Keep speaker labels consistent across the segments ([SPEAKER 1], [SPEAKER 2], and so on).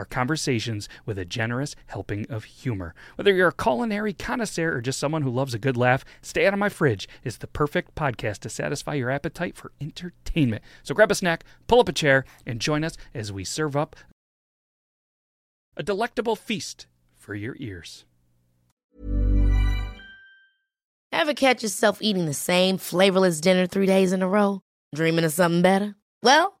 [SPEAKER 1] our conversations with a generous helping of humor. Whether you're a culinary connoisseur or just someone who loves a good laugh, Stay Out of My Fridge is the perfect podcast to satisfy your appetite for entertainment. So grab a snack, pull up a chair, and join us as we serve up a delectable feast for your ears.
[SPEAKER 2] Ever catch yourself eating the same flavorless dinner three days in a row? Dreaming of something better? Well,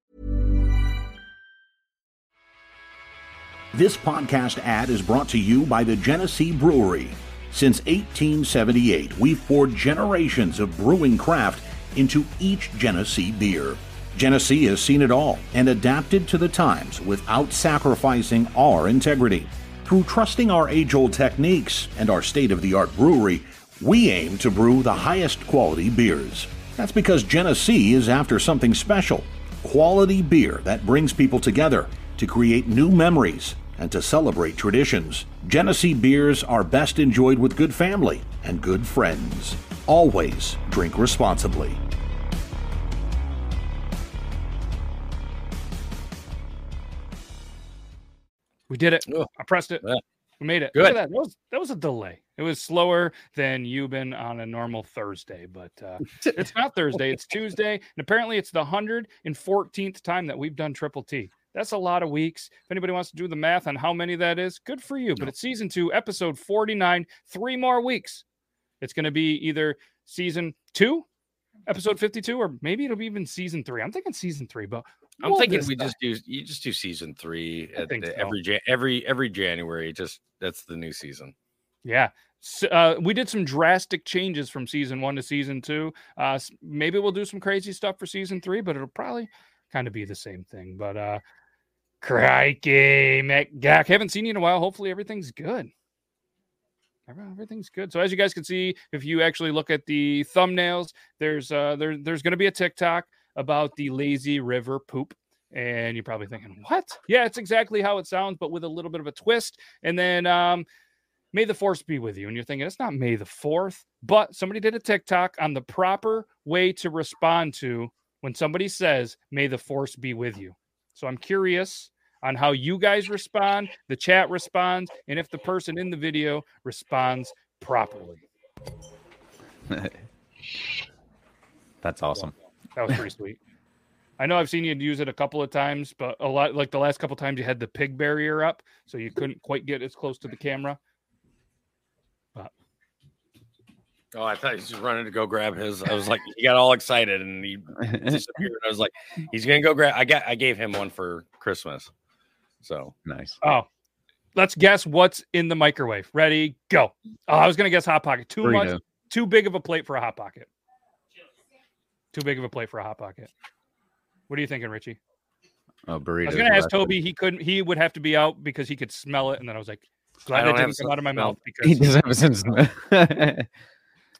[SPEAKER 3] This podcast ad is brought to you by the Genesee Brewery. Since 1878, we've poured generations of brewing craft into each Genesee beer. Genesee has seen it all and adapted to the times without sacrificing our integrity. Through trusting our age old techniques and our state of the art brewery, we aim to brew the highest quality beers. That's because Genesee is after something special quality beer that brings people together to create new memories and to celebrate traditions. Genesee beers are best enjoyed with good family and good friends. Always drink responsibly.
[SPEAKER 1] We did it.
[SPEAKER 4] Oh.
[SPEAKER 1] I pressed it.
[SPEAKER 4] Yeah.
[SPEAKER 1] We made it.
[SPEAKER 4] Good.
[SPEAKER 1] That. That was that was a delay. It was slower than you've been on a normal Thursday, but uh, it's not Thursday. It's Tuesday, and apparently it's the hundred and fourteenth time that we've done Triple T. That's a lot of weeks. If anybody wants to do the math on how many that is, good for you. But it's season two, episode forty-nine. Three more weeks. It's going to be either season two, episode fifty-two, or maybe it'll be even season three. I'm thinking season three, but
[SPEAKER 4] I'm thinking we just do you just do season three at the-
[SPEAKER 1] so.
[SPEAKER 4] every every every January. Just that's the new season.
[SPEAKER 1] Yeah. Uh, we did some drastic changes from season one to season two. Uh, maybe we'll do some crazy stuff for season three, but it'll probably kind of be the same thing. But uh, crikey, McGack, haven't seen you in a while. Hopefully everything's good. Everything's good. So as you guys can see, if you actually look at the thumbnails, there's uh, there, there's going to be a TikTok about the lazy river poop. And you're probably thinking, what? Yeah, it's exactly how it sounds, but with a little bit of a twist. And then um, May the force be with you. And you're thinking, it's not May the 4th, but somebody did a TikTok on the proper way to respond to when somebody says, May the force be with you. So I'm curious on how you guys respond, the chat responds, and if the person in the video responds properly.
[SPEAKER 5] That's awesome.
[SPEAKER 1] That was pretty sweet. I know I've seen you use it a couple of times, but a lot like the last couple times you had the pig barrier up, so you couldn't quite get as close to the camera.
[SPEAKER 4] Oh, I thought he was just running to go grab his. I was like, he got all excited and he disappeared. I was like, he's gonna go grab. I got. I gave him one for Christmas. So
[SPEAKER 5] Nice.
[SPEAKER 1] Oh, Let's guess what's in the microwave. Ready? Go. Oh, I was gonna guess hot pocket. Too much. Too big of a plate for a hot pocket. Too big of a plate for a hot pocket. What are you thinking, Richie?
[SPEAKER 5] Oh, burrito.
[SPEAKER 1] I was gonna ask Toby. He couldn't. He would have to be out because he could smell it. And then I was like, glad
[SPEAKER 4] I
[SPEAKER 1] that didn't come out of my
[SPEAKER 4] of smell.
[SPEAKER 1] mouth
[SPEAKER 5] He doesn't have a sense.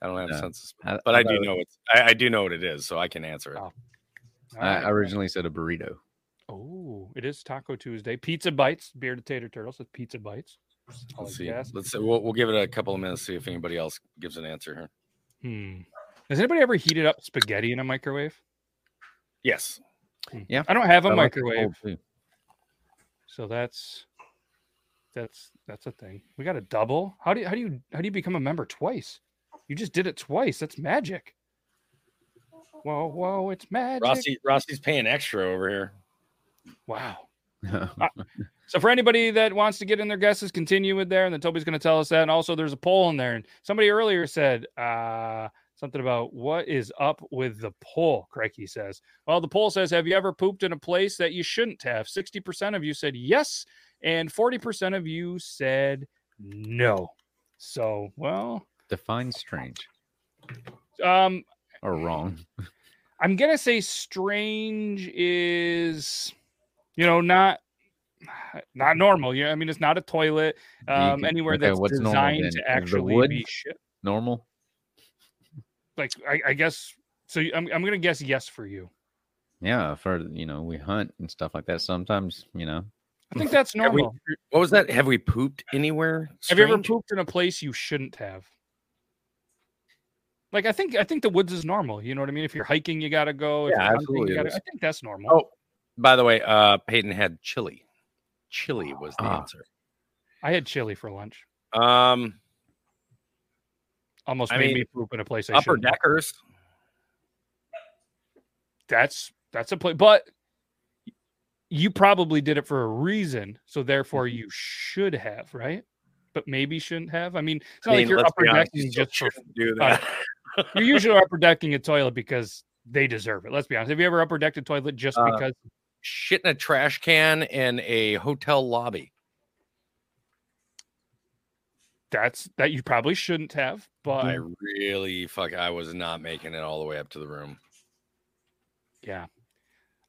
[SPEAKER 5] of-
[SPEAKER 4] I don't have a
[SPEAKER 5] No.
[SPEAKER 4] sense of
[SPEAKER 5] I-
[SPEAKER 4] smell, but I,
[SPEAKER 5] I
[SPEAKER 4] do know it's. I, I do know what it is, so I can answer it.
[SPEAKER 1] Oh.
[SPEAKER 5] I
[SPEAKER 1] All right.
[SPEAKER 5] originally said a burrito.
[SPEAKER 1] Oh, it is Taco Tuesday. Pizza bites, bearded tater turtles with pizza bites. I
[SPEAKER 4] Let's
[SPEAKER 1] like
[SPEAKER 4] see.
[SPEAKER 1] gas.
[SPEAKER 4] Let's see. We'll, we'll give it a couple of minutes to see if anybody else gives an answer here.
[SPEAKER 1] Hmm. Has anybody ever heated up spaghetti in a microwave?
[SPEAKER 4] Yes.
[SPEAKER 5] Yeah.
[SPEAKER 1] I don't have a
[SPEAKER 5] I like
[SPEAKER 1] microwave,
[SPEAKER 5] cold,
[SPEAKER 1] so that's that's that's a thing. We got a double. How do you how do you how do you become a member twice? You just did it twice. That's magic. Whoa, whoa, it's magic.
[SPEAKER 4] Rossi Rossi's paying extra over here.
[SPEAKER 1] Wow. So for anybody that wants to get in their guesses, continue with there, and then Toby's going to tell us that. And also, there's a poll in there, and somebody earlier said uh, something about what is up with the poll. Crikey says, "Well, the poll says, have you ever pooped in a place that you shouldn't have?" Sixty percent of you said yes, and forty percent of you said no. So, well,
[SPEAKER 5] Define strange
[SPEAKER 1] um,
[SPEAKER 5] or wrong.
[SPEAKER 1] I'm gonna say strange is, you know, not not normal. Yeah, I mean, it's not a toilet. Um,
[SPEAKER 5] can-
[SPEAKER 1] anywhere
[SPEAKER 5] okay,
[SPEAKER 1] that's
[SPEAKER 5] what's normal
[SPEAKER 1] designed to actually
[SPEAKER 5] wood?
[SPEAKER 1] be shit.
[SPEAKER 5] Normal.
[SPEAKER 1] Like, I, I guess. So I'm I'm gonna guess yes for you.
[SPEAKER 5] Yeah, for you know, we hunt and stuff like that. Sometimes, you know,
[SPEAKER 1] I think that's
[SPEAKER 4] Have we-
[SPEAKER 1] normal.
[SPEAKER 4] What was that? Have we pooped anywhere?
[SPEAKER 1] Have you ever pooped in a place you shouldn't have? Like I think I think the woods is normal. You know what I mean? If you're hiking, you gotta go. If
[SPEAKER 4] Yeah,
[SPEAKER 1] you're hunting,
[SPEAKER 4] absolutely
[SPEAKER 1] you gotta. I think that's normal.
[SPEAKER 4] Oh, by the way, uh, Peyton had chili. Chili was the
[SPEAKER 5] Ah.
[SPEAKER 4] answer.
[SPEAKER 1] I had chili for lunch.
[SPEAKER 4] Um,
[SPEAKER 1] Almost
[SPEAKER 4] I
[SPEAKER 1] made
[SPEAKER 4] mean,
[SPEAKER 1] me poop in a place I
[SPEAKER 4] upper
[SPEAKER 1] shouldn't
[SPEAKER 4] deckers.
[SPEAKER 1] that's that's a play but you probably did it for a reason so therefore
[SPEAKER 4] Mm-hmm.
[SPEAKER 1] you should have right but maybe shouldn't have i mean it's not
[SPEAKER 4] I mean,
[SPEAKER 1] like you're
[SPEAKER 4] let's
[SPEAKER 1] upper
[SPEAKER 4] be honest,
[SPEAKER 1] decking
[SPEAKER 4] you
[SPEAKER 1] just for
[SPEAKER 4] do
[SPEAKER 1] fun.
[SPEAKER 4] that.
[SPEAKER 1] You're usually upper decking a toilet because they deserve it let's be honest have you ever upper decked a toilet just
[SPEAKER 4] Uh,
[SPEAKER 1] because
[SPEAKER 4] Shit in a trash can in a hotel lobby.
[SPEAKER 1] that's that you probably shouldn't have but
[SPEAKER 4] I really fuck. I was not making it all the way up to the room.
[SPEAKER 1] Yeah.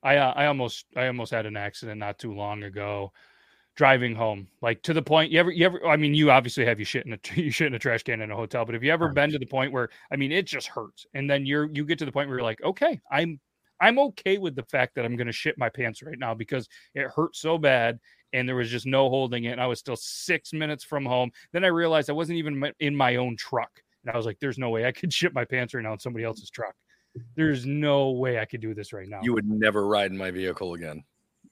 [SPEAKER 1] I uh, I almost I almost had an accident not too long ago driving home. Like to the point you ever you ever I mean you obviously have you shit in a you shit in a trash can in a hotel, but have you ever been to the point where I mean it just hurts and then you're you get to the point where you're like, "Okay, I'm I'm okay with the fact that I'm going to shit my pants right now because it hurt so bad and there was just no holding it and I was still 6 minutes from home. Then I realized I wasn't even in my own truck. And I was like, there's no way I could shit my pants right now in somebody else's truck. There's no way I could do this right now.
[SPEAKER 4] You would never ride in my vehicle again.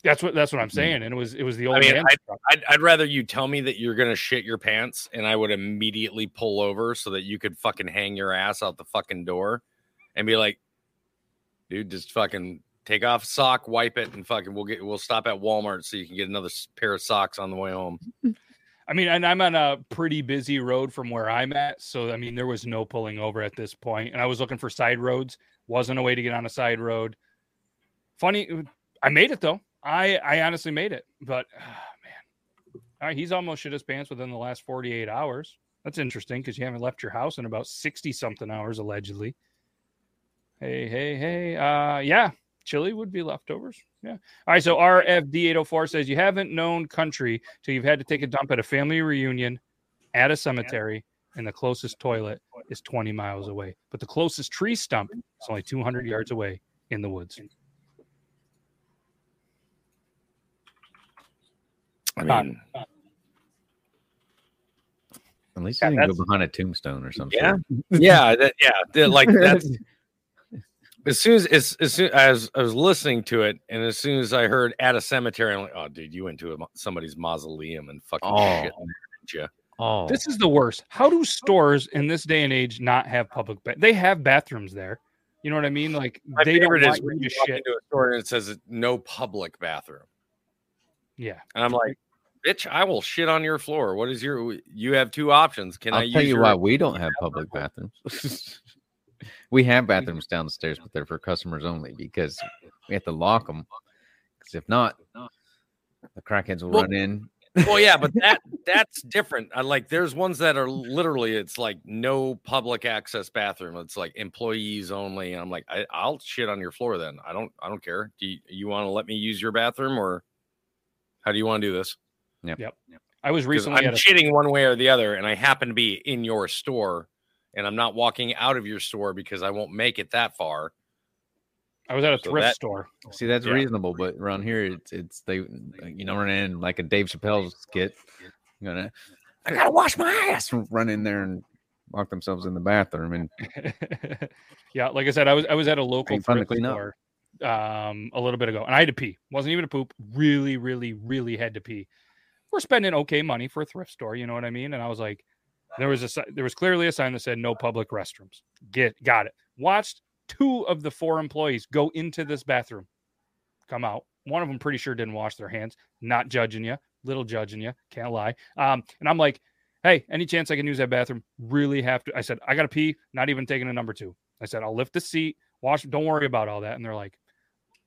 [SPEAKER 1] That's what that's what I'm
[SPEAKER 5] Mhm.
[SPEAKER 1] saying. And it was it was the old
[SPEAKER 4] I mean,
[SPEAKER 1] truck.
[SPEAKER 4] I'd, I'd rather you tell me that you're gonna shit your pants, and I would immediately pull over so that you could fucking hang your ass out the fucking door, and be like, "Dude, just fucking take off sock, wipe it, and fucking we'll get we'll stop at Walmart so you can get another pair of socks on the way home."
[SPEAKER 1] I mean, and I'm on a pretty busy road from where I'm at, so I mean, there was no pulling over at this point, and I was looking for side roads. Wasn't a way to get on a side road. Funny, I made it though. I I honestly made it, but ah, man, all right, he's almost shit his pants within the last 48 hours. That's interesting because you haven't left your house in about 60 something hours allegedly. Hey, hey, hey. Uh, yeah, chili would be leftovers. Yeah. All right. So RFD804 says you haven't known country till you've had to take a dump at a family reunion, at a cemetery, and the closest toilet is 20 miles away. But the closest tree stump is only 200 yards away in the woods.
[SPEAKER 4] I
[SPEAKER 1] Uh,
[SPEAKER 4] mean,
[SPEAKER 5] at least
[SPEAKER 1] Yeah,
[SPEAKER 5] you didn't go behind a tombstone or something.
[SPEAKER 4] Yeah. yeah, that, yeah, that- like that's as soon as as, as soon as I was listening to it, and as soon as I heard at a cemetery, I'm like, oh, dude, you went to a, somebody's mausoleum and fucking
[SPEAKER 5] Oh.
[SPEAKER 4] shit, didn't you?
[SPEAKER 5] Oh,
[SPEAKER 1] This is the worst. How do stores in this day and age not have public? Ba- they have bathrooms there. You know what I mean? Like
[SPEAKER 4] My
[SPEAKER 1] they don't
[SPEAKER 4] is when
[SPEAKER 1] you
[SPEAKER 4] you walk
[SPEAKER 1] shit.
[SPEAKER 4] into a store and it says no public bathroom,
[SPEAKER 1] Yeah.
[SPEAKER 4] and I'm like, bitch, I will shit on your floor. What is your? You have two options. Can I
[SPEAKER 5] I'll tell
[SPEAKER 4] use
[SPEAKER 5] you
[SPEAKER 4] your,
[SPEAKER 5] why we don't have public bathrooms. we have bathrooms downstairs, but they're for customers only because we have to lock them. Because if not, the crackheads will
[SPEAKER 4] Well-
[SPEAKER 5] run in
[SPEAKER 4] Well, yeah, but that that's different. I like there's ones that are literally it's like no public access bathroom. It's like employees only. And I'm like, I, I'll shit on your floor then. I don't I don't care. Do you, you want to let me use your bathroom or how do you want to do this?
[SPEAKER 1] Yep. Yep. I was recently
[SPEAKER 4] I'm
[SPEAKER 1] at a,
[SPEAKER 4] shitting one way or the other, and I happen to be in your store, and I'm not walking out of your store because I won't make it that far.
[SPEAKER 1] I was at a
[SPEAKER 4] So
[SPEAKER 1] thrift
[SPEAKER 4] that-
[SPEAKER 1] store.
[SPEAKER 5] See, that's
[SPEAKER 4] Yeah.
[SPEAKER 5] reasonable, but around here, it's it's they, you know, run in like a Dave Chappelle skit. You're gonna, I gotta wash my ass. Run in there and lock themselves in the bathroom, and
[SPEAKER 1] yeah, like I said, I was I was at a local
[SPEAKER 5] Ain't fun to
[SPEAKER 1] thrift
[SPEAKER 5] clean up.
[SPEAKER 1] store um a little bit ago, and I had to pee. wasn't even a poop. Really, really, really had to pee. We're spending okay money for a thrift store, you know what I mean? And I was like, there was a there was clearly a sign that said no public restrooms. Get got it. Watched two of the four employees go into this bathroom, come out. One of them pretty sure didn't wash their hands. Not judging you, little judging you, can't lie. Um, and I'm like, hey, any chance I can use that bathroom? Really have to. I said, I got to pee, not even taking a number two. I said, I'll lift the seat, wash, don't worry about all that. And they're like,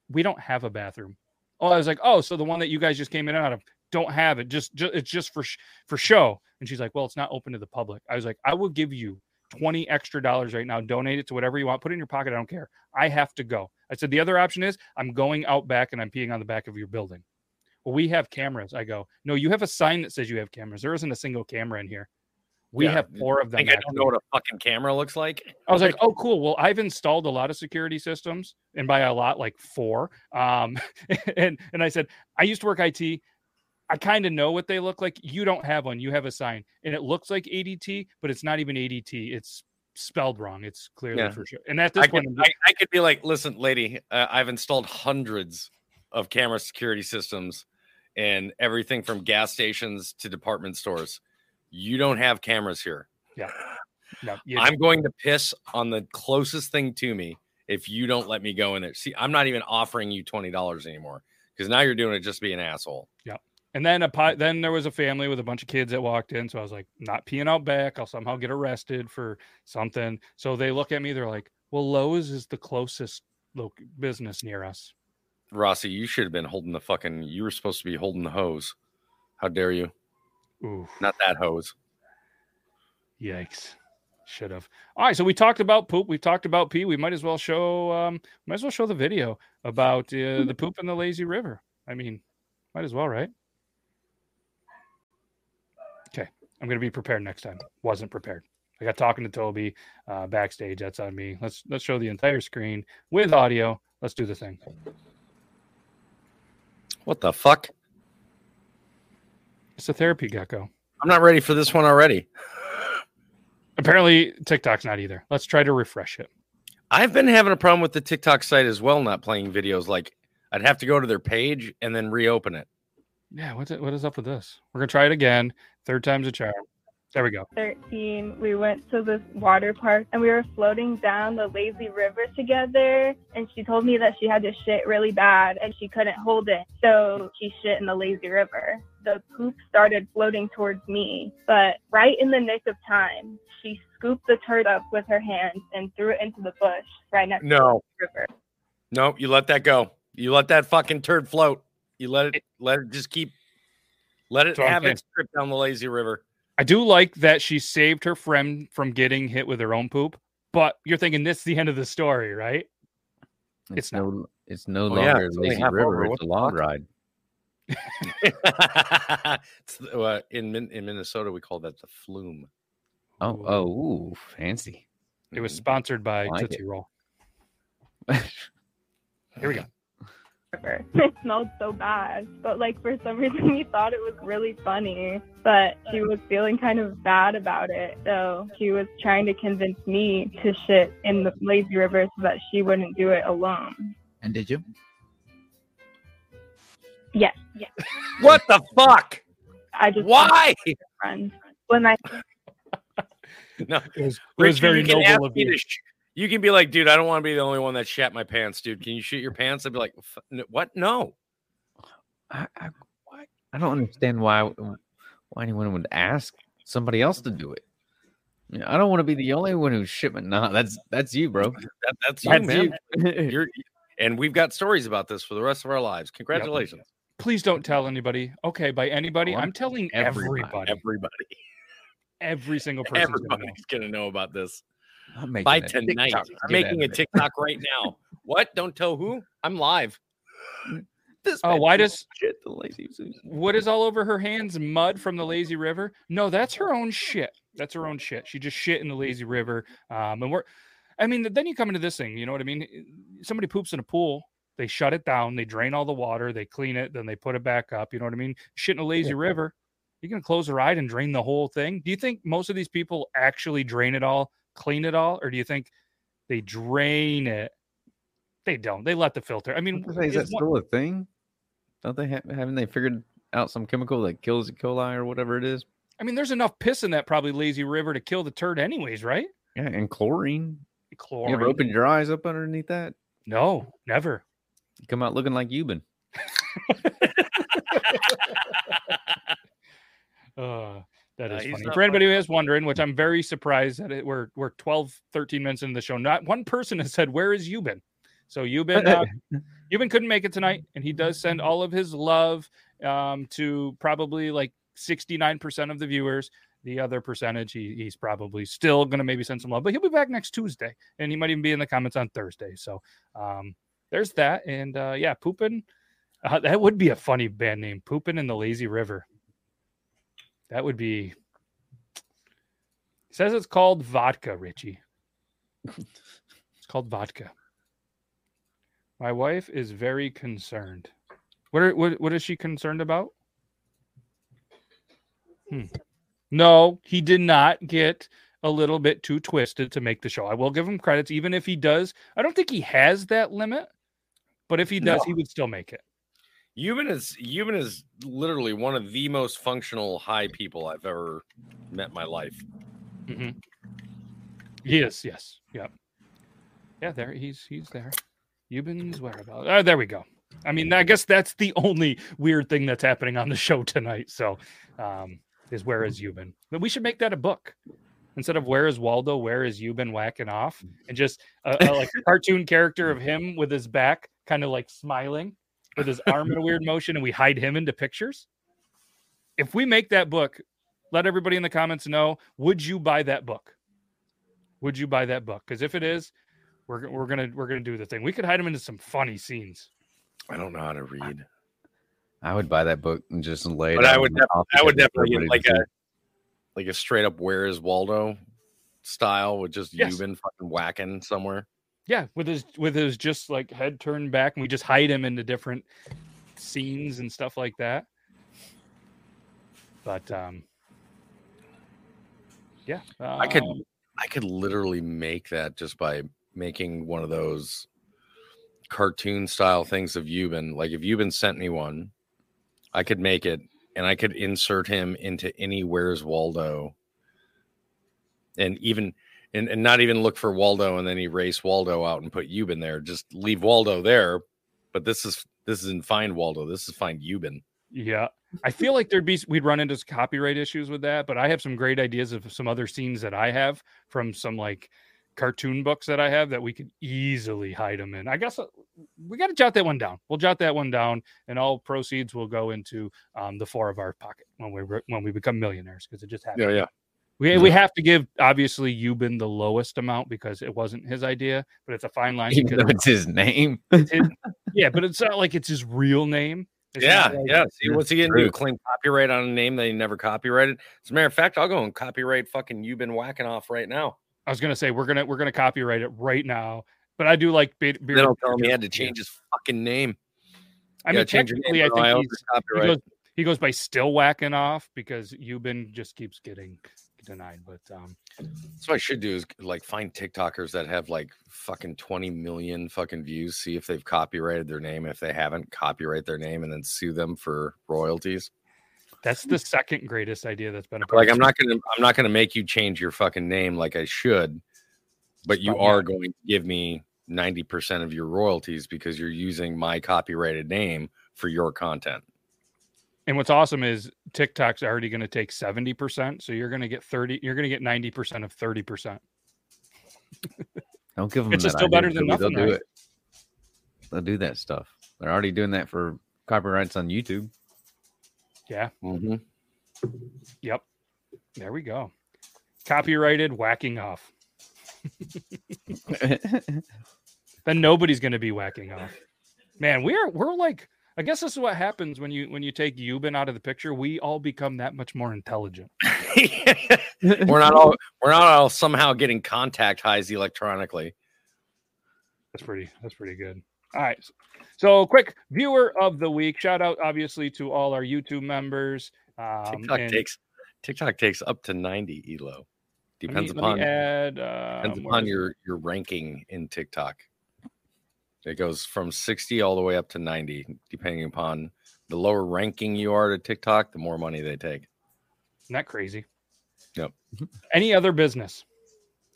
[SPEAKER 1] we don't have a bathroom. Oh, I was like, oh, so the one that you guys just came in out of don't have it. Just, just it's just for sh- for show. And she's like, well, it's not open to the public. I was like, I will give you 20 extra dollars right now. Donate it to whatever you want. Put it in your pocket. I don't care. I have to go. I said, the other option is I'm going out back and I'm peeing on the back of your building. Well, we have cameras. I go, no, you have a sign that says you have cameras. There isn't a single camera in here. We
[SPEAKER 4] Yeah,
[SPEAKER 1] have four of
[SPEAKER 4] I
[SPEAKER 1] them.
[SPEAKER 4] think I don't know what a fucking camera looks like.
[SPEAKER 1] I was like, oh, cool. Well, I've installed a lot of security systems, and by a lot, like four. Um, and and I said, I used to work IT. I kind of know what they look like. You don't have one. You have a sign, and it looks like ADT, but it's not even ADT. It's spelled wrong. It's clearly
[SPEAKER 4] Yeah.
[SPEAKER 1] for sure. And at this
[SPEAKER 4] I
[SPEAKER 1] point,
[SPEAKER 4] could, I, I could be like, listen, lady, uh, I've installed hundreds of camera security systems and everything from gas stations to department stores. You don't have cameras here.
[SPEAKER 1] Yeah, no,
[SPEAKER 4] I'm going to piss on the closest thing to me if you don't let me go in there. See, I'm not even offering you twenty dollars anymore because now you're doing it just to be an asshole.
[SPEAKER 1] And then a then there was a family with a bunch of kids that walked in. So I was like, not peeing out back. I'll somehow get arrested for something. So they look at me. They're like, well, Lowe's is the closest lo- business near us.
[SPEAKER 4] Rossi, you should have been holding the fucking. You were supposed to be holding the hose. How dare you?
[SPEAKER 1] Ooh,
[SPEAKER 4] Not that hose.
[SPEAKER 1] yikes! Should have. All right. So we talked about poop. We talked about pee. We might as well show. Um, might as well show the video about uh, the poop in the lazy river. I mean, might as well, right? I'm gonna be prepared next time. Wasn't prepared. I got talking to Toby uh, backstage. That's on me. Let's let's show the entire screen with audio. Let's do the thing.
[SPEAKER 4] What the fuck?
[SPEAKER 1] It's a therapy gecko.
[SPEAKER 4] I'm not ready for this one already.
[SPEAKER 1] Apparently, TikTok's not either. Let's try to refresh it.
[SPEAKER 4] I've been having a problem with the TikTok site as well, not playing videos. Like I'd have to go to their page and then reopen it.
[SPEAKER 1] Yeah, what's it, what is up with this? We're gonna try it again. Third time's a charm. There we go.
[SPEAKER 6] 13, we went to this water park and we were floating down the lazy river together. And she told me that she had to shit really bad and she couldn't hold it. So she shit in the lazy river. The poop started floating towards me, but right in the nick of time, she scooped the turd up with her hands and threw it into the bush right next to the river.
[SPEAKER 4] no, you let that go. You let that fucking turd float. You let it let it just keep let it
[SPEAKER 1] That's what I'm
[SPEAKER 4] have
[SPEAKER 1] saying.
[SPEAKER 4] its trip down the lazy river.
[SPEAKER 1] I do like that she saved her friend from getting hit with her own poop, but you're thinking this is the end of the story, right?
[SPEAKER 5] it's,
[SPEAKER 1] It's
[SPEAKER 5] no, it's no
[SPEAKER 4] yeah,
[SPEAKER 5] longer
[SPEAKER 4] it's
[SPEAKER 5] lazy river.
[SPEAKER 4] over. What
[SPEAKER 5] It's a
[SPEAKER 4] the
[SPEAKER 5] log ride.
[SPEAKER 4] it's, uh, in in Minnesota, we call that the flume.
[SPEAKER 5] Oh, oh, ooh, fancy.
[SPEAKER 1] It was sponsored by
[SPEAKER 5] like
[SPEAKER 1] Tootsie
[SPEAKER 5] it.
[SPEAKER 1] Roll. Here we go.
[SPEAKER 6] River. It smelled so bad, but like for some reason we thought it was really funny. But she was feeling kind of bad about it, so she was trying to convince me to shit in the lazy river so that she wouldn't do it alone.
[SPEAKER 7] And did you?
[SPEAKER 6] Yes, yes.
[SPEAKER 4] What the fuck?
[SPEAKER 6] I just
[SPEAKER 4] Why?
[SPEAKER 6] friend. When I
[SPEAKER 4] No,
[SPEAKER 1] It was, it was very
[SPEAKER 4] you can ask
[SPEAKER 1] noble of you.
[SPEAKER 4] to sh- you can be like, dude, I don't want to be the only one that shat my pants, dude. Can you shoot your pants? I'd be like, what? No.
[SPEAKER 5] I, I, I don't understand why why anyone would ask somebody else to do it. You know, I don't want to be the only one who's shipment. No, that's that's you, bro.
[SPEAKER 4] That, that's you,
[SPEAKER 1] That's
[SPEAKER 4] man.
[SPEAKER 5] you.
[SPEAKER 4] You're, and we've got stories about this for the rest of our lives. Congratulations.
[SPEAKER 1] Please don't tell anybody. Okay, by anybody,
[SPEAKER 5] Oh, I'm
[SPEAKER 1] I'm telling
[SPEAKER 5] everybody.
[SPEAKER 1] everybody.
[SPEAKER 4] Everybody,
[SPEAKER 1] Every single person.
[SPEAKER 4] everybody's gonna know about this
[SPEAKER 5] I'm making
[SPEAKER 4] by
[SPEAKER 5] a
[SPEAKER 4] tonight.
[SPEAKER 5] TikTok.
[SPEAKER 4] I'm making a
[SPEAKER 5] out of.
[SPEAKER 4] TikTok right now. What? Don't tell who. I'm live.
[SPEAKER 5] This
[SPEAKER 1] Oh, why does-
[SPEAKER 5] shit the lazy
[SPEAKER 1] What is all over her hands? Mud from the lazy river? No, that's her own shit. That's her own shit. She just shit in the lazy river. Um, and we're, I mean, then you come into this thing. You know what I mean? Somebody poops in a pool. They shut it down. They drain all the water. They clean it. Then they put it back up. You know what I mean? Shit in a lazy river. You're gonna close the ride and drain the whole thing. Do you think most of these people actually drain it all, clean it all, or do you think they drain it? They don't. They let the filter. I mean,
[SPEAKER 5] Is that
[SPEAKER 1] one-
[SPEAKER 5] still a thing? Don't they have? Haven't they figured out some chemical that kills E. coli or whatever it is?
[SPEAKER 1] I mean, there's enough piss in that probably lazy river to kill the turd, anyways, right?
[SPEAKER 5] Yeah, and chlorine.
[SPEAKER 1] Chlorine.
[SPEAKER 5] You ever opened your eyes up underneath that?
[SPEAKER 1] No, never.
[SPEAKER 5] You come out looking like you've been.
[SPEAKER 1] Uh, that
[SPEAKER 4] Uh,
[SPEAKER 1] funny. For anybody who is wondering, which I'm very surprised that it, we're we're 12, 13 minutes into the show. Not one person has said, "Where is Yuban?" So Yuban, uh, Yuban couldn't make it tonight, and he does send all of his love um, to probably like 69% of the viewers. The other percentage, he, he's probably still going to maybe send some love, but he'll be back next Tuesday, and he might even be in the comments on Thursday. So um, there's that, and uh, yeah, pooping. Uh, that would be a funny band name, pooping in the lazy river. That would be. It says it's called vodka, Richie. It's called vodka. My wife is very concerned. What are, what what is she concerned about? Hmm. No, he did not get a little bit too twisted to make the show. I will give him credits, even if he does. I don't think he has that limit, but if he does, he would still make it.
[SPEAKER 4] Yuban is Yuban is literally one of the most functional high people I've ever met in my life.
[SPEAKER 1] Mm-hmm. He is, yes, yep, yeah. There, he's he's there. Yuban's whereabouts? Uh, there we go. I mean, I guess that's the only weird thing that's happening on the show tonight. So, um, is where is Yuban? But we should make that a book instead of where is Waldo? Where is Yuban whacking off? And just a, a like cartoon character of him with his back kind of like smiling with his arm in a weird motion, and we hide him into pictures. If we make that book, let everybody in the comments know: Would you buy that book? Would you buy that book? Because if it is, we're we're gonna we're gonna do the thing. We could hide him into some funny scenes.
[SPEAKER 4] I don't know how to read.
[SPEAKER 5] I would buy that book and just lay.
[SPEAKER 4] But I would def- I would
[SPEAKER 5] for
[SPEAKER 4] definitely get like a
[SPEAKER 5] see.
[SPEAKER 4] like a straight up where is Waldo style with just
[SPEAKER 1] Yes.
[SPEAKER 4] been fucking whacking somewhere.
[SPEAKER 1] Yeah, with his with his just like head turned back, and we just hide him into different scenes and stuff like that. But um, yeah,
[SPEAKER 4] I could
[SPEAKER 1] um,
[SPEAKER 4] I could literally make that just by making one of those cartoon style things of Yuban. Like if Yuban sent me one, I could make it and I could insert him into any Where's Waldo and even and, and not even look for Waldo and then erase Waldo out and put Yuban there. Just leave Waldo there. But this is this isn't find Waldo. This is find Yuban.
[SPEAKER 1] Yeah. I feel like there'd be we'd run into copyright issues with that, but I have some great ideas of some other scenes that I have from some like cartoon books that I have that we could easily hide them in. I guess uh, we got to jot that one down. We'll jot that one down, and all proceeds will go into um, the four of our pocket when we re- when we become millionaires because it just happened.
[SPEAKER 4] Yeah, yeah.
[SPEAKER 1] We, we have to give obviously Yuban the lowest amount because it wasn't his idea, but it's a fine line.
[SPEAKER 5] Even
[SPEAKER 1] because
[SPEAKER 5] though it's his name.
[SPEAKER 1] it's his- yeah, but it's not like it's his real name. It's
[SPEAKER 4] yeah,
[SPEAKER 1] like-
[SPEAKER 4] yeah. See, what's he gonna do? Claim copyright on a name that he never copyrighted? As a matter of fact, I'll go and copyright fucking you've been whacking off right now.
[SPEAKER 1] I was gonna say we're gonna we're gonna copyright it right now, but I do like be-
[SPEAKER 4] Then I'll tell him he had to change his fucking name.
[SPEAKER 1] I
[SPEAKER 4] You
[SPEAKER 1] mean,
[SPEAKER 4] change your
[SPEAKER 1] technically,
[SPEAKER 4] name
[SPEAKER 1] I think he's, he goes he goes by still whacking off because Yuban just keeps getting denied. But um,
[SPEAKER 4] so what I should do is like find TikTokers that have like fucking 20 million fucking views, see if they've copyrighted their name. If they haven't, copyright their name and then sue them for royalties.
[SPEAKER 1] that's the second greatest idea that's been
[SPEAKER 4] Like I'm not gonna I'm not gonna make you change your fucking name like I should, but you are going to give me 90% of your royalties because you're using my copyrighted name for your content.
[SPEAKER 1] And what's awesome is TikTok's already going to take seventy percent, so you're going to get thirty. You're going to get ninety percent of thirty percent.
[SPEAKER 5] Don't give them.
[SPEAKER 1] It's
[SPEAKER 5] that
[SPEAKER 1] still
[SPEAKER 5] idea,
[SPEAKER 1] better than
[SPEAKER 5] Joey. They'll do
[SPEAKER 1] right?
[SPEAKER 5] it. They'll do that stuff. They're already doing that for Copyrights on YouTube.
[SPEAKER 1] Yeah.
[SPEAKER 4] Mm-hmm.
[SPEAKER 1] Yep. There we go. Copyrighted whacking off. then nobody's going to be whacking off. Man, we're we're like I guess this is what happens when you when you take Yuban out of the picture. We all become that much more intelligent.
[SPEAKER 4] we're not all we're not all somehow getting contact highs electronically.
[SPEAKER 1] That's pretty that's pretty good. All right. So quick viewer of the week. Shout out obviously to all our YouTube members. Um,
[SPEAKER 4] TikTok
[SPEAKER 1] and
[SPEAKER 4] takes TikTok takes up to 90 elo.
[SPEAKER 1] let me-
[SPEAKER 4] Depends
[SPEAKER 1] let me
[SPEAKER 4] upon
[SPEAKER 1] add um,
[SPEAKER 4] depends upon your your ranking in TikTok. It goes from 60 all the way up to 90, depending upon the lower ranking you are to TikTok, the more money they take.
[SPEAKER 1] Isn't that crazy?
[SPEAKER 4] Yep.
[SPEAKER 1] Any other business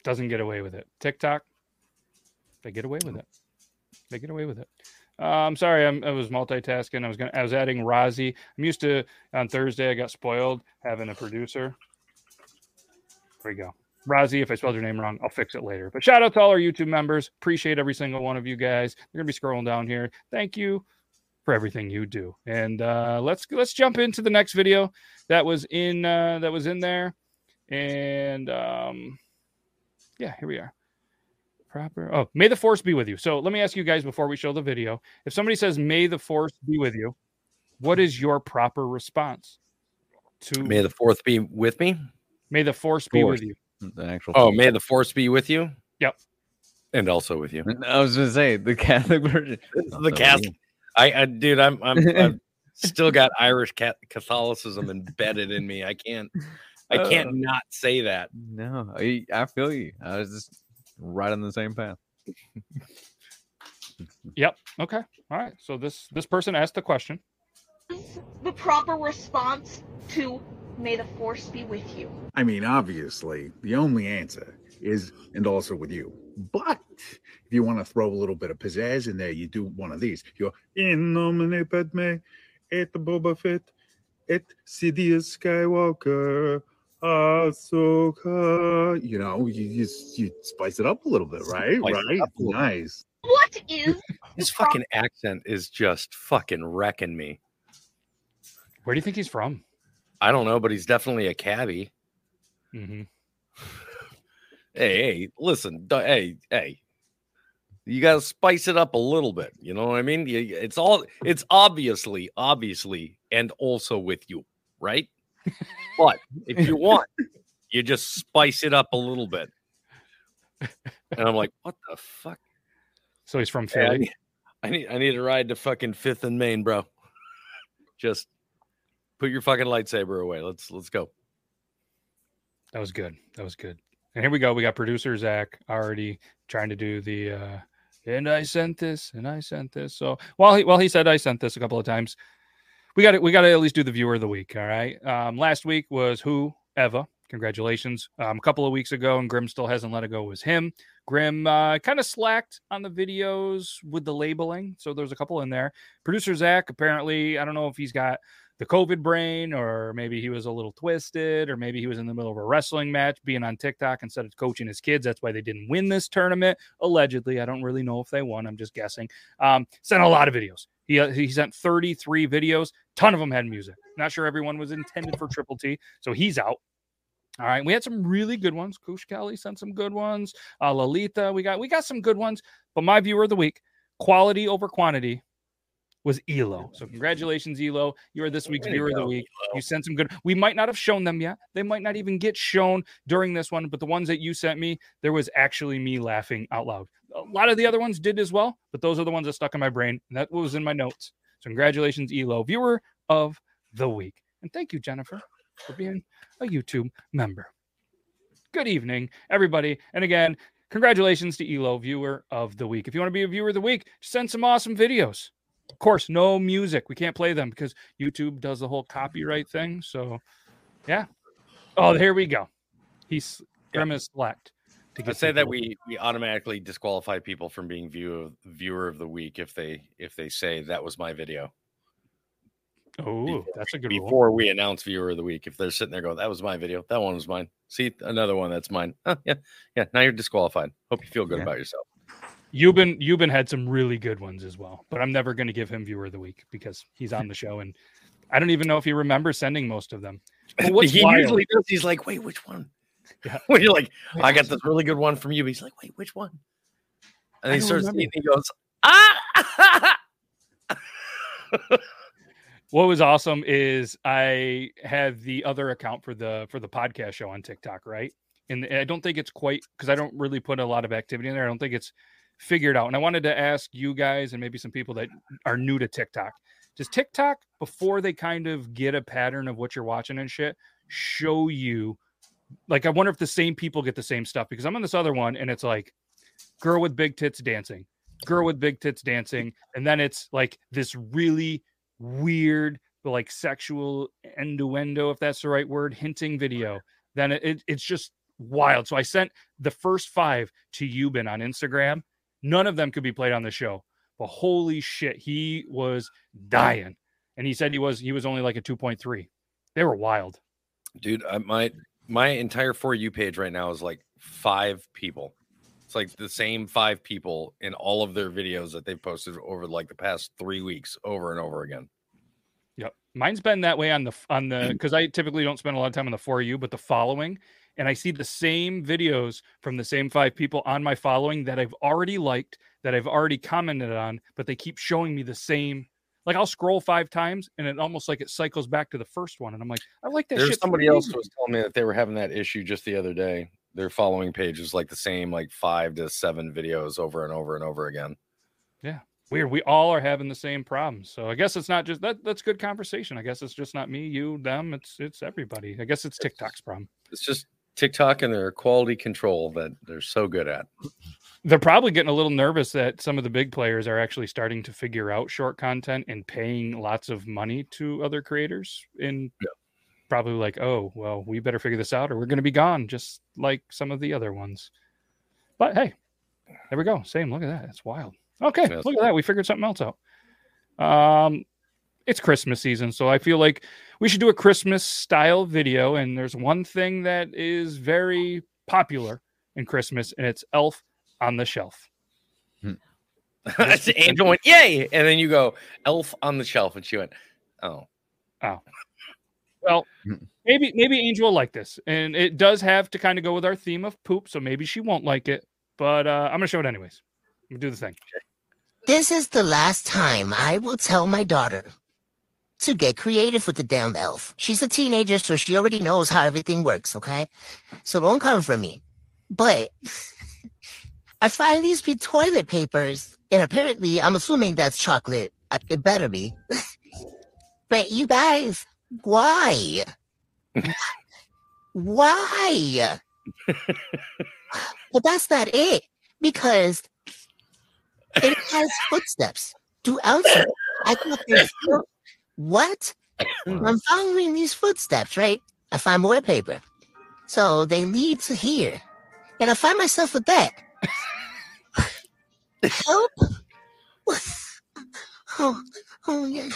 [SPEAKER 1] doesn't get away with it. TikTok, they get away with it. They get away with it. Uh, I'm sorry, I'm, I was multitasking. I was going. I was adding Rozzy. I'm used to on Thursday. I got spoiled having a producer. There we go. Rozzy, if I spelled your name wrong, I'll fix it later. But shout out to all our YouTube members. Appreciate every single one of you guys. You're gonna be scrolling down here. Thank you for everything you do. And uh, let's let's jump into the next video that was in uh, that was in there. And um, yeah, here we are. Proper. Oh, may the force be with you. So let me ask you guys before we show the video. If somebody says "May the force be with you," what is your proper response to
[SPEAKER 4] May the fourth be with me.
[SPEAKER 1] May the force be
[SPEAKER 5] Force.
[SPEAKER 1] with you?
[SPEAKER 5] The actual.
[SPEAKER 4] Oh, may the force be with you.
[SPEAKER 1] Yep.
[SPEAKER 4] And also with you.
[SPEAKER 5] I was gonna say the Catholic version.
[SPEAKER 4] the Catholic. I, I dude, I'm I'm I've still got Irish Catholicism embedded in me. I can't I can't
[SPEAKER 5] Uh.
[SPEAKER 4] not say that.
[SPEAKER 5] No, I, I feel you. I was just right on the same path.
[SPEAKER 1] Yep. Okay. All right. So this this person asked the question.
[SPEAKER 7] the proper response to may the force be with you.
[SPEAKER 8] I mean, obviously, the only answer is and also with you. But if you want to throw a little bit of pizzazz in there, you do one of these. You're in nomine padme et Boba Fett et Sidious Skywalker. Ahsoka. You know, you, you you spice it up a little bit, right?
[SPEAKER 4] Spice
[SPEAKER 8] right.
[SPEAKER 4] up a little.
[SPEAKER 8] Nice.
[SPEAKER 7] What is
[SPEAKER 4] His fucking accent is just fucking wrecking me.
[SPEAKER 1] Where do you think he's from?
[SPEAKER 4] I don't know, but he's definitely a cabbie.
[SPEAKER 1] hmm
[SPEAKER 4] Hey, hey, listen, hey, hey. You got to spice it up a little bit. You know what I mean? It's all, it's obviously, obviously, and also with you, right? but if you want, you just spice it up a little bit. And I'm like, what the fuck?
[SPEAKER 1] So he's from
[SPEAKER 4] Hey, I,
[SPEAKER 1] Philly.
[SPEAKER 4] need, I need, I need to ride to fucking Fifth and Main, bro. just put your fucking lightsaber away. Let's, let's go.
[SPEAKER 1] That was good. That was good. And here we go. We got producer Zach already trying to do the uh and I sent this and I sent this. So while he while he said I sent this a couple of times, we got to we got to at least do the viewer of the week. All right. Um, last week was who Eva. Congratulations. Um, a couple of weeks ago, and Grim still hasn't let it go. Was him. Grim uh, kind of slacked on the videos with the labeling, so there's a couple in there. Producer Zach apparently, I don't know if he's got the COVID brain, or maybe he was a little twisted, or maybe he was in the middle of a wrestling match, being on TikTok instead of coaching his kids. That's why they didn't win this tournament. Allegedly, I don't really know if they won. I'm just guessing. Um, sent a lot of videos. He uh, he sent 33 videos. Ton of them had music. Not sure everyone was intended for Triple T, so he's out. All right, we had some really good ones. Kush Kelly sent some good ones. Uh, Lolita, we got we got some good ones. But my viewer of the week, quality over quantity, was Elo. So congratulations, Elo. You are this week's viewer of the week. You sent some good. We might not have shown them yet. They might not even get shown during this one. But the ones that you sent me, there was actually me laughing out loud. A lot of the other ones did as well, but those are the ones that stuck in my brain. And that was in my notes. So congratulations, Elo, viewer of the week. And thank you, Jennifer, for being a YouTube member. Good evening, everybody. And again, congratulations to Elo, viewer of the week. If you want to be a viewer of the week, just send some awesome videos. Of course, no music. We can't play them because YouTube does the whole copyright thing. So, yeah. Oh, here we go. He's Grim is select. To
[SPEAKER 4] I say that we we automatically disqualify people from being view viewer of the week if they if they say that was my video
[SPEAKER 1] Oh, that's a good rule.
[SPEAKER 4] before we announce viewer of the week. If they're sitting there going, "That was my video. That one was mine." See another one that's mine. Huh, yeah, yeah. Now you're disqualified. Hope you feel good
[SPEAKER 5] Yeah.
[SPEAKER 4] about yourself.
[SPEAKER 1] Yuban Yuban had some really good ones as well, but I'm never going to give him viewer of the week because he's on the show and I don't even know if he remembers sending most of them. But what's
[SPEAKER 4] he
[SPEAKER 1] wild-
[SPEAKER 4] usually does. He's like, wait, which one?
[SPEAKER 1] Yeah.
[SPEAKER 4] when you're like, I got this really good one from you. He's like, wait, which one? And
[SPEAKER 1] I
[SPEAKER 4] he starts
[SPEAKER 1] remember.
[SPEAKER 4] eating. He goes, ah.
[SPEAKER 1] what was awesome is I have the other account for the for the podcast show on TikTok, right? And I don't think it's quite because I don't really put a lot of activity in there. I don't think it's figured out. And I wanted to ask you guys and maybe some people that are new to TikTok. Does TikTok before they kind of get a pattern of what you're watching and shit show you like I wonder if the same people get the same stuff because I'm on this other one and it's like girl with big tits dancing, girl with big tits dancing, and then it's like this really weird, but like sexual innuendo, if that's the right word, hinting video. Then it, it- it's just wild. So I sent the first five to Yuban on Instagram. None of them could be played on the show, but holy shit, he was dying, and he said he was he was only like a two point three. They were wild.
[SPEAKER 4] dude I, my my entire for you page right now is like five people it's like the same five people in all of their videos that they've posted over like the past three weeks over and over again
[SPEAKER 1] Yep. Mine's been that way on the on the because I typically don't spend a lot of time on the for you, but the following, and I see the same videos from the same five people on my following that I've already liked, that I've already commented on, but they keep showing me the same. Like I'll scroll five times and it almost like it cycles back to the first one, and I'm like, I like that.
[SPEAKER 4] there's
[SPEAKER 1] shit
[SPEAKER 4] somebody else who was telling me that they were having that issue just the other day their following page is like the same like five to seven videos over and over and over again
[SPEAKER 1] Yeah. Weird. We all are having the same problem. So I guess it's not just that that's good conversation. I guess it's just not me, you, them. It's it's everybody. I guess it's TikTok's problem.
[SPEAKER 4] it's just tiktok and their quality control that they're so good at.
[SPEAKER 1] They're probably getting a little nervous that some of the big players are actually starting to figure out short content and paying lots of money to other creators and probably like oh well we better figure this out or we're going to be gone just like some of the other ones. But hey there we go. Same. Look at that. It's wild. Okay. Look at that. We figured something else out. Um it's christmas season so i feel like we should do a christmas style video and there's one thing that is very popular in christmas and it's elf on the shelf That's
[SPEAKER 4] angel went yay and then you go elf on the shelf and she went oh
[SPEAKER 1] Oh. Well, maybe maybe Angel will like this. And it does have to kind of go with our theme of poop, so maybe she won't like it. But uh, I'm gonna show it anyways. I'm gonna do the thing.
[SPEAKER 9] This is the last time I will tell my daughter to get creative with the damn elf. She's a teenager, so she already knows how everything works, okay? So don't come for me. But I find these be toilet papers, and apparently I'm assuming that's chocolate. It better be. but you guys, why? why? but that's not it. Because it has footsteps outside. I thought there's what? I'm following these footsteps, right? I find more paper. So they lead to here. And I find myself with that. Help? Oh, oh yeah.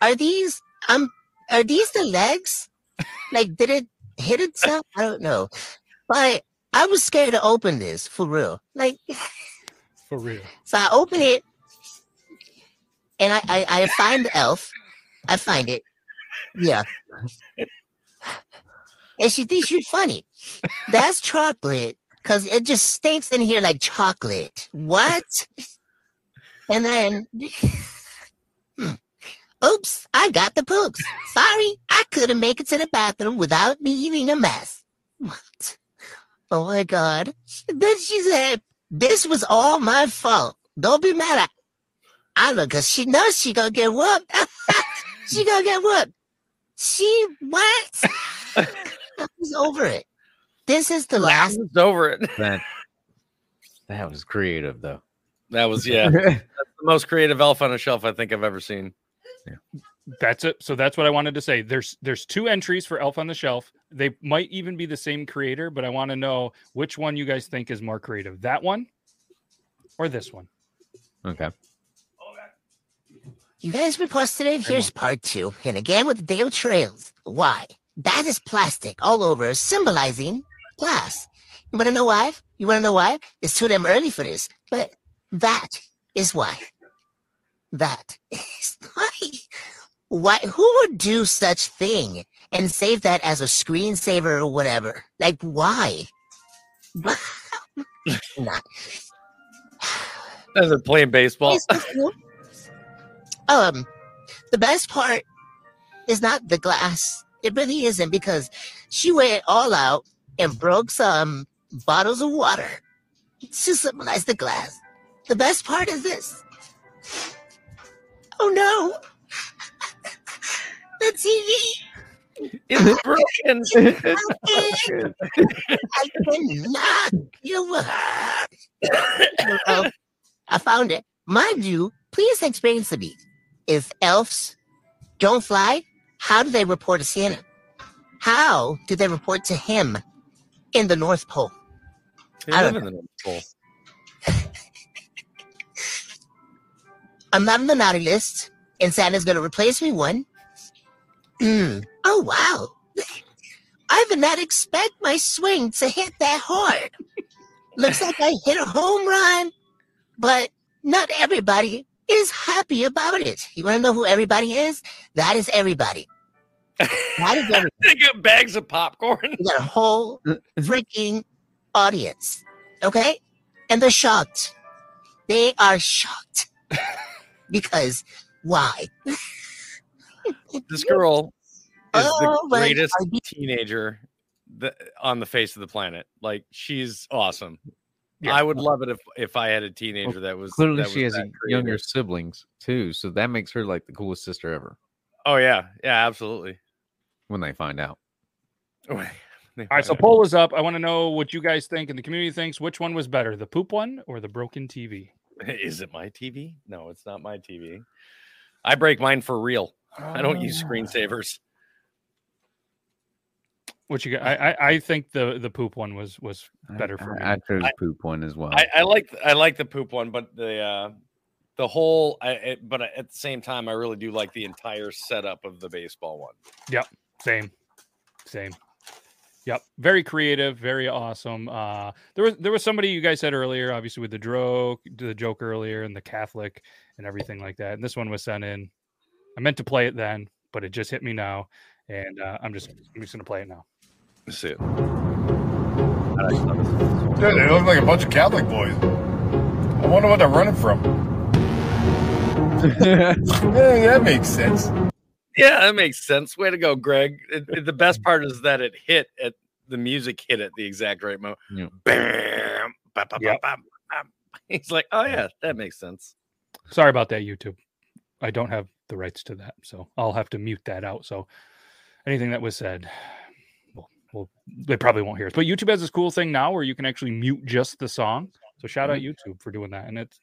[SPEAKER 9] Are these um are these the legs? Like did it hit itself? I don't know. But I was scared to open this for real. Like
[SPEAKER 1] For real.
[SPEAKER 9] so I open it and I, I, I find the elf. I find it. Yeah. And she thinks you're funny. That's chocolate because it just stinks in here like chocolate. What? And then, oops, I got the poops. Sorry, I couldn't make it to the bathroom without me eating a mess. What? Oh my God. Then she said, this was all my fault. Don't be mad at I look, cause she knows she gonna get whooped. she gonna get whooped. She what? I was over it. This is the last.
[SPEAKER 4] It's over it.
[SPEAKER 5] That that was creative though.
[SPEAKER 4] That was yeah. that's the most creative elf on a shelf I think I've ever seen. Yeah.
[SPEAKER 1] That's it. So that's what I wanted to say. There's there's two entries for Elf on the Shelf. They might even be the same creator, but I want to know which one you guys think is more creative. That one or this one?
[SPEAKER 5] Okay.
[SPEAKER 9] You guys requested it. Here's part two. And again with the Dale Trails. Why? That is plastic all over, symbolizing glass. You wanna know why? You wanna know why? It's too damn early for this. But That is why. That is why. Why? Who would do such thing and save that as a screensaver or whatever? Like, why? Not.
[SPEAKER 4] As they're playing baseball.
[SPEAKER 9] um, the best part is not the glass. It really isn't because she went all out and broke some bottles of water to symbolize the glass. The best part is this. Oh no! the TV
[SPEAKER 4] is broken.
[SPEAKER 9] I cannot deal with her. I found it. Mind you, please explain to me. If elves don't fly, how do they report to Santa? How do they report to him in the North Pole?
[SPEAKER 4] They
[SPEAKER 9] I
[SPEAKER 4] live in the North Pole.
[SPEAKER 9] I'm not on the naughty list, and Santa's gonna replace me one. Mm. Oh wow! I did not expect my swing to hit that hard. Looks like I hit a home run, but not everybody is happy about it. You want to know who everybody is? That is everybody. That is everybody.
[SPEAKER 4] they get bags of popcorn.
[SPEAKER 9] You got a whole freaking audience, okay? And they're shocked. They are shocked because why?
[SPEAKER 4] This girl is
[SPEAKER 9] Oh
[SPEAKER 4] the greatest teenager on the face of the planet. Like she's awesome. I would love it if if I had a teenager that was
[SPEAKER 5] Clearly,
[SPEAKER 4] that
[SPEAKER 5] she
[SPEAKER 4] was
[SPEAKER 5] has
[SPEAKER 4] that
[SPEAKER 5] a- younger siblings too, so that makes her like the coolest sister ever.
[SPEAKER 4] Oh yeah, yeah, absolutely.
[SPEAKER 5] When they find out,
[SPEAKER 1] All right, so poll is up. I want to know what you guys think and the community thinks. Which one was better, the poop one or the broken TV?
[SPEAKER 4] Is it my TV? No, it's not my TV. I break mine for real. Ah. I don't
[SPEAKER 1] Oh.
[SPEAKER 4] use screensavers.
[SPEAKER 1] What you got? I, I I think the the poop one was was better for me.
[SPEAKER 5] I chose
[SPEAKER 4] I-
[SPEAKER 5] poop one as well.
[SPEAKER 4] I, I like I like the poop one, but the uh the whole I it, but at the same time I really do like the entire setup of the baseball one.
[SPEAKER 1] Yep, same, same. Yep, very creative, very awesome. Uh, there was there was somebody you guys said earlier, obviously with the joke, the joke earlier, and the Catholic and everything like that. And this one was sent in. I meant to play it then, but it just hit me now, and uh, I'm just I'm just gonna play it now.
[SPEAKER 4] Let's see it.
[SPEAKER 10] Dude, they look like a bunch of Catholic boys. I wonder what they're running from. yeah, that makes sense.
[SPEAKER 4] Yeah, that makes sense. Way to go, Greg. It- it- the best part is that it hit at the music hit at the exact right moment.
[SPEAKER 5] Yeah.
[SPEAKER 4] Bam, bam, bam,
[SPEAKER 1] Yep.
[SPEAKER 4] bam, bam. He's like, oh yeah, that makes sense.
[SPEAKER 1] Sorry about that, YouTube. I don't have the rights to that, so I'll have to mute that out. So anything that was said, well, they probably won't hear us. But YouTube has this cool thing now where you can actually mute just the song. So shout out YouTube for doing that, and it's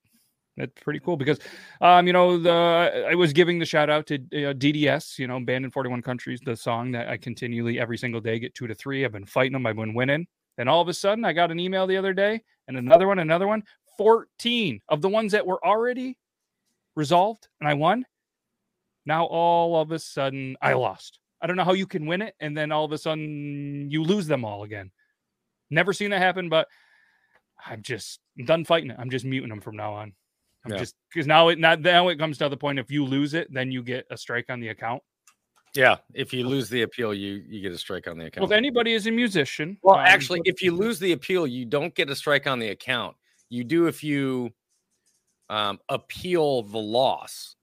[SPEAKER 1] it's pretty cool because, um, you know, the I was giving the shout out to uh, DDS, you know, banned in 41 countries, the song that I continually every single day get two to three. I've been fighting them. I've been winning. Then all of a sudden, I got an email the other day, and another one, another one. 14 of the ones that were already resolved and I won. Now all of a sudden I lost. I don't know how you can win it and then all of a sudden you lose them all again. Never seen that happen, but I'm just I'm done fighting it. I'm just muting them from now on. I'm
[SPEAKER 4] Yeah.
[SPEAKER 1] just because now it not now it comes to the point if you lose it, then you get a strike on the account.
[SPEAKER 4] Yeah, if you lose the appeal, you you get a strike on the account.
[SPEAKER 1] Well, if anybody is a musician,
[SPEAKER 4] Well,
[SPEAKER 1] um,
[SPEAKER 4] actually, if you lose the appeal, you don't get a strike on the account. You do if you um, appeal the loss.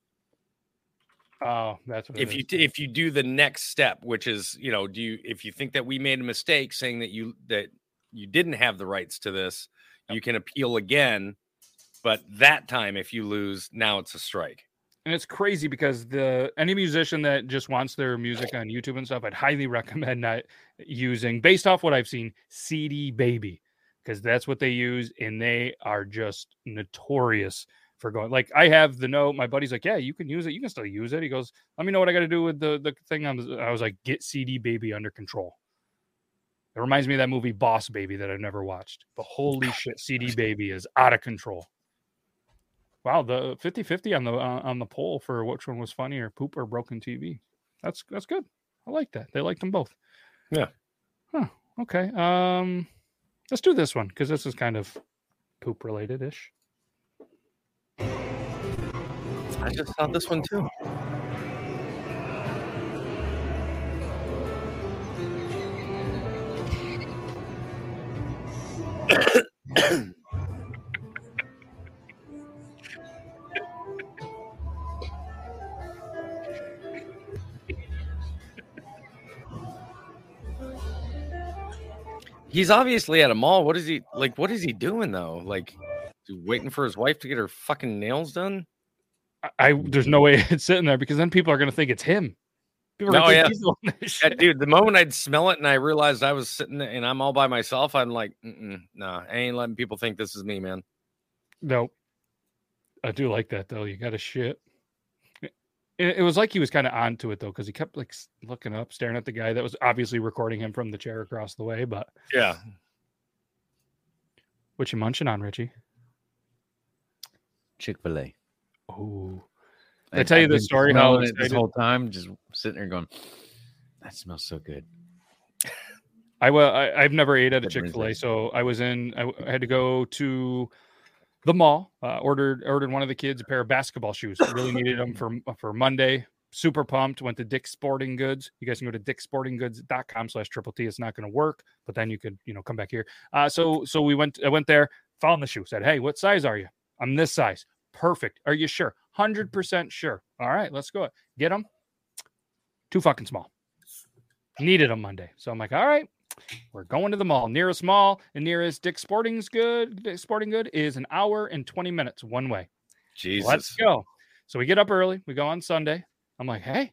[SPEAKER 1] Oh, that's what
[SPEAKER 4] If you t- if you do the next step, which is you know, do you if you think that we made a mistake saying that you that you didn't have the rights to this, you can appeal again. But that time, if you lose, now it's a strike.
[SPEAKER 1] and it's crazy because the any musician that just wants their music on YouTube and stuff, I'd highly recommend not using based off what I've seen CD Baby because that's what they use and they are just notorious for going like I have the note my buddy's like yeah you can use it you can still use it he goes let me know what I got to do with the the thing the, I was like get CD Baby under control it reminds me of that movie Boss Baby that I've never watched but holy shit CD Baby is out of control Wow, the 50-50 on the uh, on the poll for which one was funnier, poop or broken TV. That's that's good. I like that. They liked them both.
[SPEAKER 4] Yeah.
[SPEAKER 1] Huh. Okay. Um let's do this one because this is kind of poop related ish.
[SPEAKER 4] I just saw this one too. He's obviously at a mall. What is he like? What is he doing though? Like, waiting for his wife to get her fucking nails done?
[SPEAKER 1] I, I there's no way it's sitting there because then people are gonna think it's him. People are
[SPEAKER 4] No,
[SPEAKER 1] think
[SPEAKER 4] yeah.
[SPEAKER 1] he's the one that
[SPEAKER 4] Yeah, dude, the moment I'd smell it and I realized I was sitting there and I'm all by myself, I'm like, Mm-mm, nah, I ain't letting people think this is me, man.
[SPEAKER 1] No, I do like that though. You got to shit. It, it was like he was kind of onto it though, because he kept like looking up, staring at the guy that was obviously recording him from the chair across the way. But
[SPEAKER 4] Yeah.
[SPEAKER 1] what you munching on, Richie?
[SPEAKER 5] Chick Fil A.
[SPEAKER 1] Oh, Did I tell you the story how
[SPEAKER 5] it this whole time, just sitting there going, "That smells so good."
[SPEAKER 1] I well, I, I've never ate at a Chick Fil A, so I was in. I had to go to the mall. Uh, ordered ordered one of the kids a pair of basketball shoes. Really needed them for for Monday. Super pumped. Went to Dick's Sporting Goods. You guys can go to dicksportinggoods.com slash triple T. It's not going to work, but then you could you know come back here. Uh, so so we went. I went there. Found the shoe. Said, hey, what size are you? I'm this size. Perfect. Are you sure? Hundred percent sure. All right, let's go. Get them. Too fucking small. Needed them Monday. So I'm like, all right, we're going to the mall. Nearest mall and nearest Dick's Sporting's good Dick's Sporting Good is an hour and 20 minutes one way.
[SPEAKER 4] Jesus.
[SPEAKER 1] Let's go. So we get up early. We go on Sunday. I'm like, hey,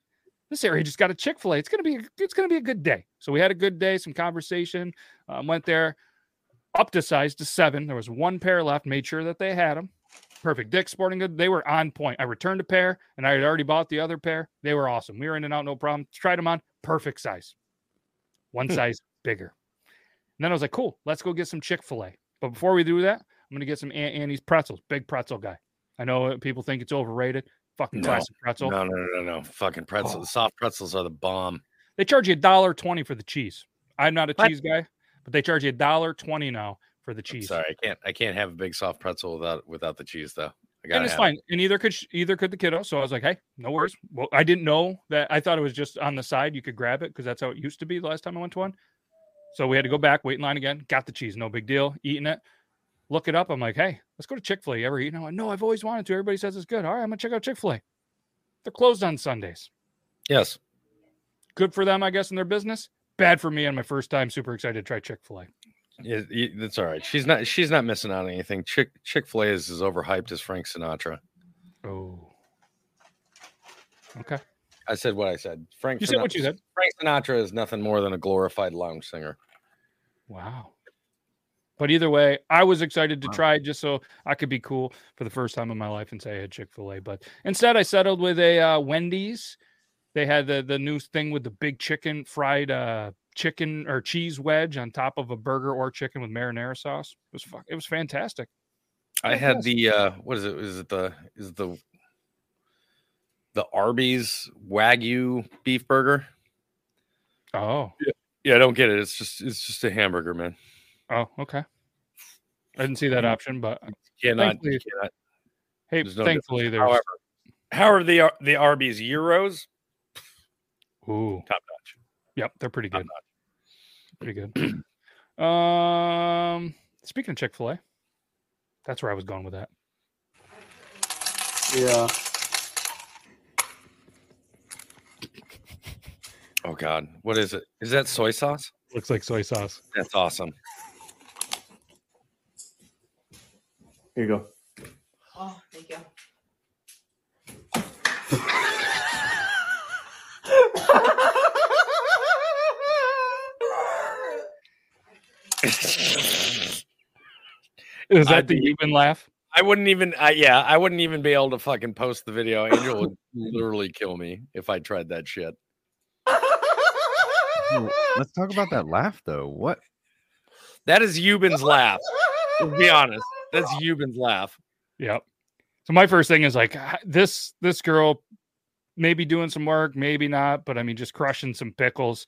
[SPEAKER 1] this area just got a Chick Fil A. It's gonna be it's gonna be a good day. So we had a good day, some conversation. Um, went there, up to size to seven. There was one pair left. Made sure that they had them. Perfect. Dick Sporting Good. They were on point. I returned a pair, and I had already bought the other pair. They were awesome. We were in and out, no problem. Tried them on. Perfect size. One size bigger. And then I was like, cool, let's go get some Chick fil A. But before we do that, I'm going to get some Auntie Anne's pretzels. Big pretzel guy. I know uh, people think it's overrated. Fucking
[SPEAKER 4] No.
[SPEAKER 1] classic pretzel.
[SPEAKER 4] No, no, no, no, no. Fucking pretzel.
[SPEAKER 1] Oh.
[SPEAKER 4] The soft pretzels are the bomb.
[SPEAKER 1] They charge you a dollar twenty for the cheese. I'm not a
[SPEAKER 4] What?
[SPEAKER 1] cheese guy, but they charge you a dollar twenty now for the
[SPEAKER 4] I'm
[SPEAKER 1] cheese.
[SPEAKER 4] sorry, I can't. I can't have a big soft pretzel without without the cheese, though. I got
[SPEAKER 1] and it's fine. And either could either could the kiddo. So I was like, hey, no worries. Well, I didn't know that. I thought it was just on the side. You could grab it because that's how it used to be the last time I went to one. So we had to go back, wait in line again. Got the cheese, no big deal. Eating it. Look it up. I'm like, hey, let's go to Chick Fil A. You ever eaten? I'm like, no, I've always wanted to. Everybody says it's good. All right, I'm gonna check out Chick Fil A. They're closed on Sundays.
[SPEAKER 4] Yes.
[SPEAKER 1] Good for them, I guess, in their business. Bad for me on my first time. Super excited to try Chick Fil A.
[SPEAKER 4] That's all right. She's not. She's not missing out on anything. Chick Chick Fil A is as overhyped as Frank Sinatra.
[SPEAKER 1] Oh. Okay.
[SPEAKER 4] I said what I said. Frank.
[SPEAKER 1] You said what you said.
[SPEAKER 4] Frank Sinatra is nothing more than a glorified lounge singer.
[SPEAKER 1] Wow. But either way, I was excited to try just so I could be cool for the first time in my life and say I had Chick fil A. But instead, I settled with a uh, Wendy's. They had the, the new thing with the big chicken, fried uh, chicken or cheese wedge on top of a burger or chicken with marinara sauce. It was fu- it was fantastic.
[SPEAKER 4] I had the uh what is it? Is it the is it the the Arby's Wagyu beef burger?
[SPEAKER 1] Oh.
[SPEAKER 4] Yeah, yeah, I don't get it. It's just it's just a hamburger, man.
[SPEAKER 1] Oh, okay. I didn't see that option, but
[SPEAKER 4] Cannot,
[SPEAKER 1] thankfully,
[SPEAKER 4] cannot
[SPEAKER 1] hey,
[SPEAKER 4] there's no
[SPEAKER 1] thankfully
[SPEAKER 4] difference.
[SPEAKER 1] there's
[SPEAKER 4] However, however the the Arby's gyros
[SPEAKER 1] Ooh.
[SPEAKER 4] top notch.
[SPEAKER 1] Yep, they're pretty good. Pretty good. um, speaking of Chick Fil A, that's where I was going with that.
[SPEAKER 11] Yeah.
[SPEAKER 4] Oh God, what is it? Is that soy sauce?
[SPEAKER 1] Looks like soy sauce.
[SPEAKER 4] That's awesome.
[SPEAKER 11] Here you go.
[SPEAKER 12] Oh, thank you.
[SPEAKER 1] Is that
[SPEAKER 4] I'd
[SPEAKER 1] the
[SPEAKER 4] be-
[SPEAKER 1] Yuban laugh?
[SPEAKER 4] I wouldn't even. I, yeah, I wouldn't even be able to fucking post the video. Angel would literally kill me if I tried that shit.
[SPEAKER 5] Let's talk about that laugh though. What?
[SPEAKER 4] That is Yuban's laugh. To be honest, that's Yuban's laugh.
[SPEAKER 1] Yep. So my first thing is like this this girl maybe doing some work, maybe not, but I mean just crushing some pickles.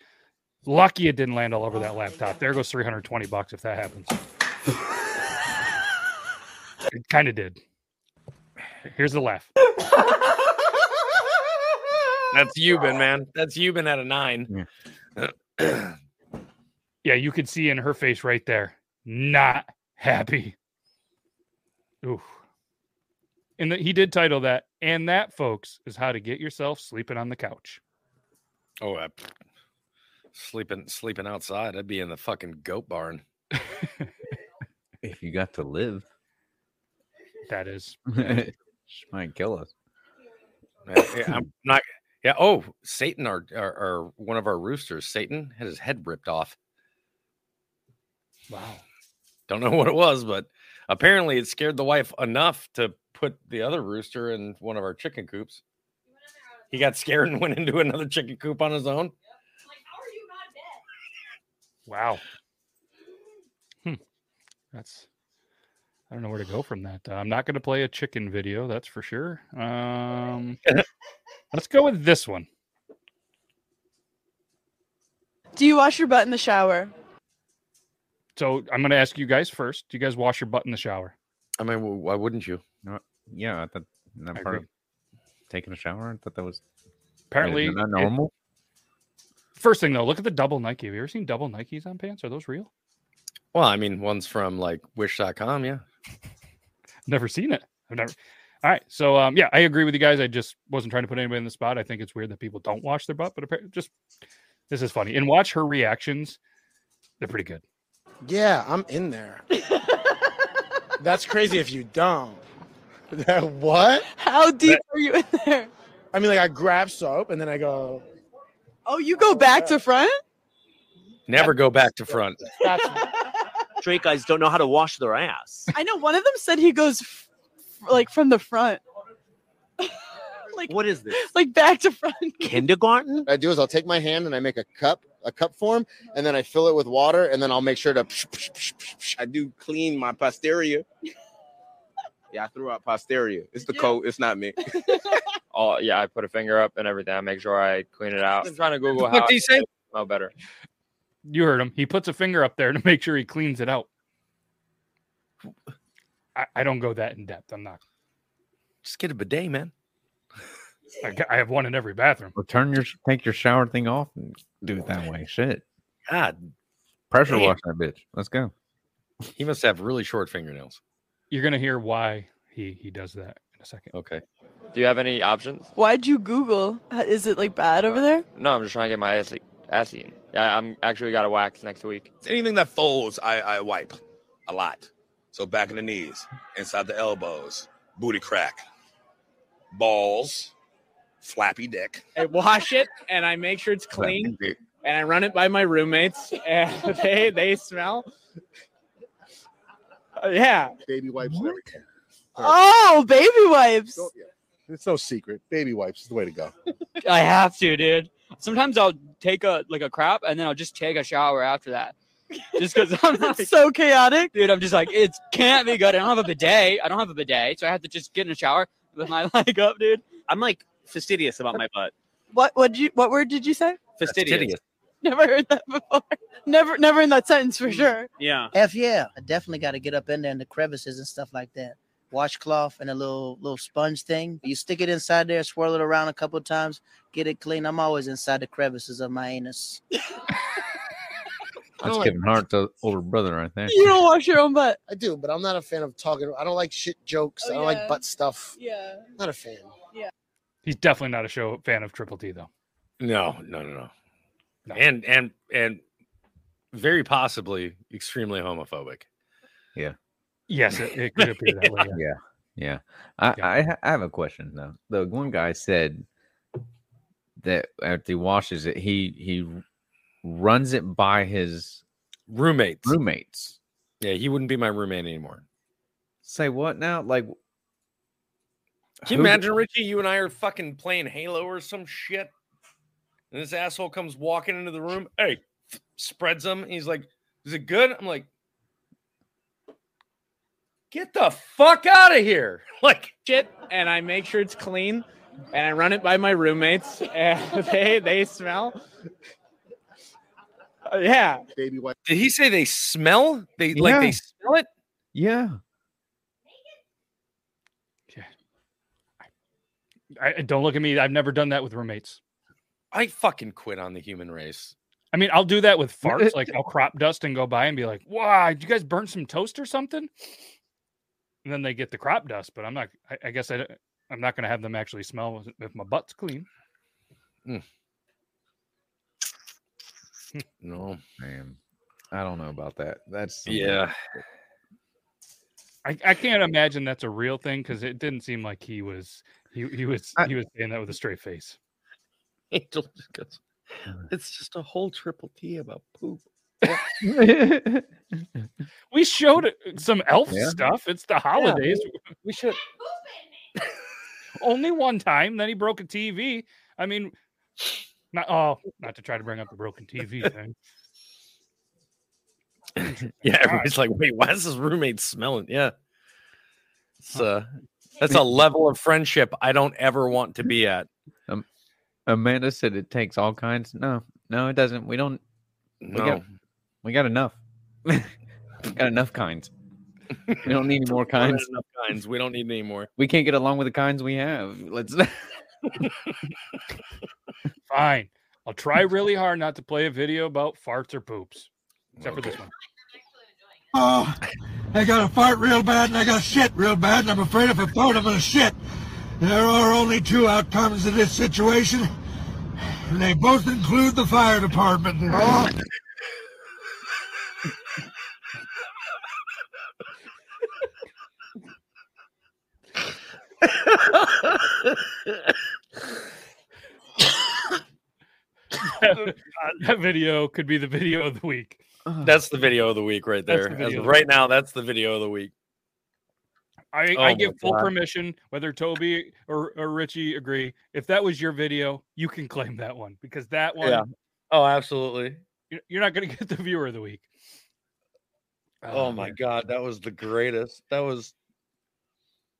[SPEAKER 1] Lucky it didn't land all over that laptop. There goes 320 bucks if that happens. it kind of did. Here's the laugh.
[SPEAKER 4] That's Yuban, man. That's Yuban at a nine.
[SPEAKER 1] Yeah, you could see in her face right there. Not happy. Ooh. And the, he did title that, and that, folks, is how to get yourself sleeping on the couch.
[SPEAKER 4] Oh, uh, sleeping sleeping outside. I'd be in the fucking goat barn.
[SPEAKER 5] If you got to live,
[SPEAKER 1] That is.
[SPEAKER 5] she might kill us.
[SPEAKER 4] Yeah, I'm not. Yeah. Oh, Satan, our, our, our one of our roosters, Satan had his head ripped off.
[SPEAKER 1] Wow.
[SPEAKER 4] Don't know what it was, but apparently it scared the wife enough to put the other rooster in one of our chicken coops. He got scared and went into another chicken coop on his own.
[SPEAKER 1] Wow. Hmm. That's. I don't know where to go from that. Uh, I'm not going to play a chicken video, that's for sure. Um, let's go with this one.
[SPEAKER 13] Do you wash your butt in the shower?
[SPEAKER 1] So I'm going to ask you guys first. Do you guys wash your butt in the shower?
[SPEAKER 4] I mean, wh- why wouldn't you?
[SPEAKER 5] No, yeah, I thought that
[SPEAKER 1] I
[SPEAKER 5] part
[SPEAKER 1] agree.
[SPEAKER 5] of taking a shower. I thought that was
[SPEAKER 1] Apparently,
[SPEAKER 5] not
[SPEAKER 1] it-
[SPEAKER 5] normal.
[SPEAKER 1] First thing though, look at the double Nike. Have you ever seen double Nikes on pants? Are those real?
[SPEAKER 4] Well, I mean, one's from like wish.com. Yeah.
[SPEAKER 1] Never seen it. I've never. All right, so um, yeah, I agree with you guys. I just wasn't trying to put anybody in the spot. I think it's weird that people don't wash their butt, but apparently, just this is funny. And watch her reactions; they're pretty good.
[SPEAKER 14] Yeah, I'm in there. That's crazy if you don't. what?
[SPEAKER 13] How deep are you in there?
[SPEAKER 14] I mean, like I grab soap and then I go.
[SPEAKER 13] Oh, you go back to front?
[SPEAKER 4] Never go back to front.
[SPEAKER 15] Straight guys don't know how to wash their ass.
[SPEAKER 13] I know one of them said he goes f- like from the front,
[SPEAKER 15] like what is this?
[SPEAKER 13] like back to front.
[SPEAKER 15] Kindergarten?
[SPEAKER 16] What I do is I'll take my hand and I make a cup, a cup form, and then I fill it with water, and then I'll make sure to. I do clean my posterior. Yeah, I threw out posterior. It's the coat. It's not me.
[SPEAKER 17] Oh yeah, I put a finger up and everything. I make sure I clean it out. I'm trying to Google
[SPEAKER 1] What
[SPEAKER 17] how
[SPEAKER 1] did he say?
[SPEAKER 17] Oh, better.
[SPEAKER 1] You heard him. He puts a finger up there to make sure he cleans it out. I, I don't go that in depth. I'm not.
[SPEAKER 4] Just get a bidet, man.
[SPEAKER 1] I, got- I have one in every bathroom.
[SPEAKER 5] Or turn your take your shower thing off and do it that way. Shit.
[SPEAKER 4] God,
[SPEAKER 5] Pressure
[SPEAKER 4] damn.
[SPEAKER 5] wash that bitch. Let's go.
[SPEAKER 4] He must have really short fingernails.
[SPEAKER 1] You're gonna hear why he he does that in a second.
[SPEAKER 4] Okay.
[SPEAKER 17] Do you have any options?
[SPEAKER 13] Why'd you Google? Uh, Is it like bad over there?
[SPEAKER 17] No, I'm just trying to get my ass, ass eaten. Yeah, I'm actually got a wax next week.
[SPEAKER 18] Anything that folds, I, I wipe a lot. So back in the knees, inside the elbows, booty crack, balls, flappy dick.
[SPEAKER 19] I wash it and I make sure it's clean and I run it by my roommates and they they smell. Uh, yeah.
[SPEAKER 16] Baby wipes and everything.
[SPEAKER 13] Oh, baby wipes.
[SPEAKER 20] It's no secret. Baby wipes is the way to go.
[SPEAKER 19] I have to, dude. Sometimes I'll take a like a crap and then I'll just take a shower after that. Just because I'm like,
[SPEAKER 13] so chaotic.
[SPEAKER 19] dude. I'm just like, it can't be good. I don't have a bidet. I don't have a bidet, so I have to just get in a shower with my leg up, dude.
[SPEAKER 15] I'm like fastidious about my butt.
[SPEAKER 13] What what did you what word did you say?
[SPEAKER 15] Fastidious.
[SPEAKER 13] Never heard that before. Never never in that sentence for mm-hmm. sure.
[SPEAKER 15] Yeah.
[SPEAKER 21] F yeah. I definitely got to get up in there in the crevices and stuff like that. Washcloth and a little little sponge thing. You stick it inside there, swirl it around a couple of times, get it clean. I'm always inside the crevices of my anus.
[SPEAKER 5] That's Kevin Hart's o- older brother right there.
[SPEAKER 13] You don't wash your own butt.
[SPEAKER 14] I do, but I'm not a fan of talking. I don't like shit jokes.
[SPEAKER 13] Oh,
[SPEAKER 14] I don't
[SPEAKER 13] yeah.
[SPEAKER 14] like butt stuff.
[SPEAKER 13] Yeah.
[SPEAKER 14] Not a fan.
[SPEAKER 13] Yeah.
[SPEAKER 1] He's definitely not a show fan of Triple T though.
[SPEAKER 4] No, no, no, no. And and and very possibly extremely homophobic.
[SPEAKER 5] Yeah.
[SPEAKER 1] Yes, it, it could appear that way. Yeah.
[SPEAKER 5] Yeah. Yeah. I, I, I have a question though. The one guy said that after he washes it, he he runs it by his
[SPEAKER 4] roommates.
[SPEAKER 5] Roommates.
[SPEAKER 4] Yeah, he wouldn't be my roommate anymore.
[SPEAKER 5] Say what now? Like
[SPEAKER 4] Can you
[SPEAKER 5] who-
[SPEAKER 4] imagine, Richie? You and I are fucking playing Halo or some shit, and this asshole comes walking into the room. Hey, spreads them. He's like, "Is it good?" I'm like, "Get the fuck out of here!" Like
[SPEAKER 19] shit, and I make sure it's clean, and I run it by my roommates, and they they smell. Uh, yeah.
[SPEAKER 14] Baby wipe.
[SPEAKER 4] Did he say they smell? They like they smell it?
[SPEAKER 5] Yeah.
[SPEAKER 1] I, don't look at me. I've never done that with roommates.
[SPEAKER 4] I fucking quit on the human race.
[SPEAKER 1] I mean, I'll do that with farts. like I'll crop dust and go by and be like, "Wow, did you guys burn some toast or something?" And then they get the crop dust. But I'm not. I, I guess I, I'm not going to have them actually smell if my butt's clean. Mm.
[SPEAKER 4] No,
[SPEAKER 5] man, I don't know about that. That's something-
[SPEAKER 4] Yeah.
[SPEAKER 1] I, I can't imagine that's a real thing because it didn't seem like he was he he was he was saying that with a straight face.
[SPEAKER 4] Angel just goes, it's just a whole triple T about poop.
[SPEAKER 1] We showed some elf
[SPEAKER 4] Yeah.
[SPEAKER 1] stuff. It's the holidays. We should only one time. Then he broke a TV. I mean, not oh, not to try to bring up the broken TV thing.
[SPEAKER 4] Yeah, everybody's like, wait, why is his roommate smelling? Yeah. It's uh that's a level of friendship I don't ever want to be at.
[SPEAKER 5] Um, Amanda said it takes all kinds. No, no, it doesn't. We don't. We
[SPEAKER 4] No.
[SPEAKER 5] got, we got enough. we got enough kinds. We don't need any more
[SPEAKER 4] More than
[SPEAKER 5] kinds.
[SPEAKER 4] enough kinds. We don't need any more.
[SPEAKER 5] We can't get along with the kinds we have. Let's.
[SPEAKER 1] Fine. I'll try really hard not to play a video about farts or poops, except for this one.
[SPEAKER 22] Oh, I got to fart real bad and I got to shit real bad, and I'm afraid if I fart, I'm going to shit. There are only two outcomes to this situation, and they both include the fire department. Oh.
[SPEAKER 1] That video could be the video of the week. Uh-huh.
[SPEAKER 4] That's the video of the week right there.
[SPEAKER 1] the
[SPEAKER 4] As
[SPEAKER 1] video
[SPEAKER 4] of
[SPEAKER 1] of the
[SPEAKER 4] right now, that's the video of the week.
[SPEAKER 1] I,
[SPEAKER 4] Oh
[SPEAKER 1] I give full
[SPEAKER 4] God.
[SPEAKER 1] permission, whether Toby or, or Richie agree. If that was your video, you can claim that one because that one,
[SPEAKER 4] Yeah. Oh, absolutely.
[SPEAKER 1] you're- you're not going to get the viewer of the week.
[SPEAKER 4] Oh, oh my god, that was the greatest. That was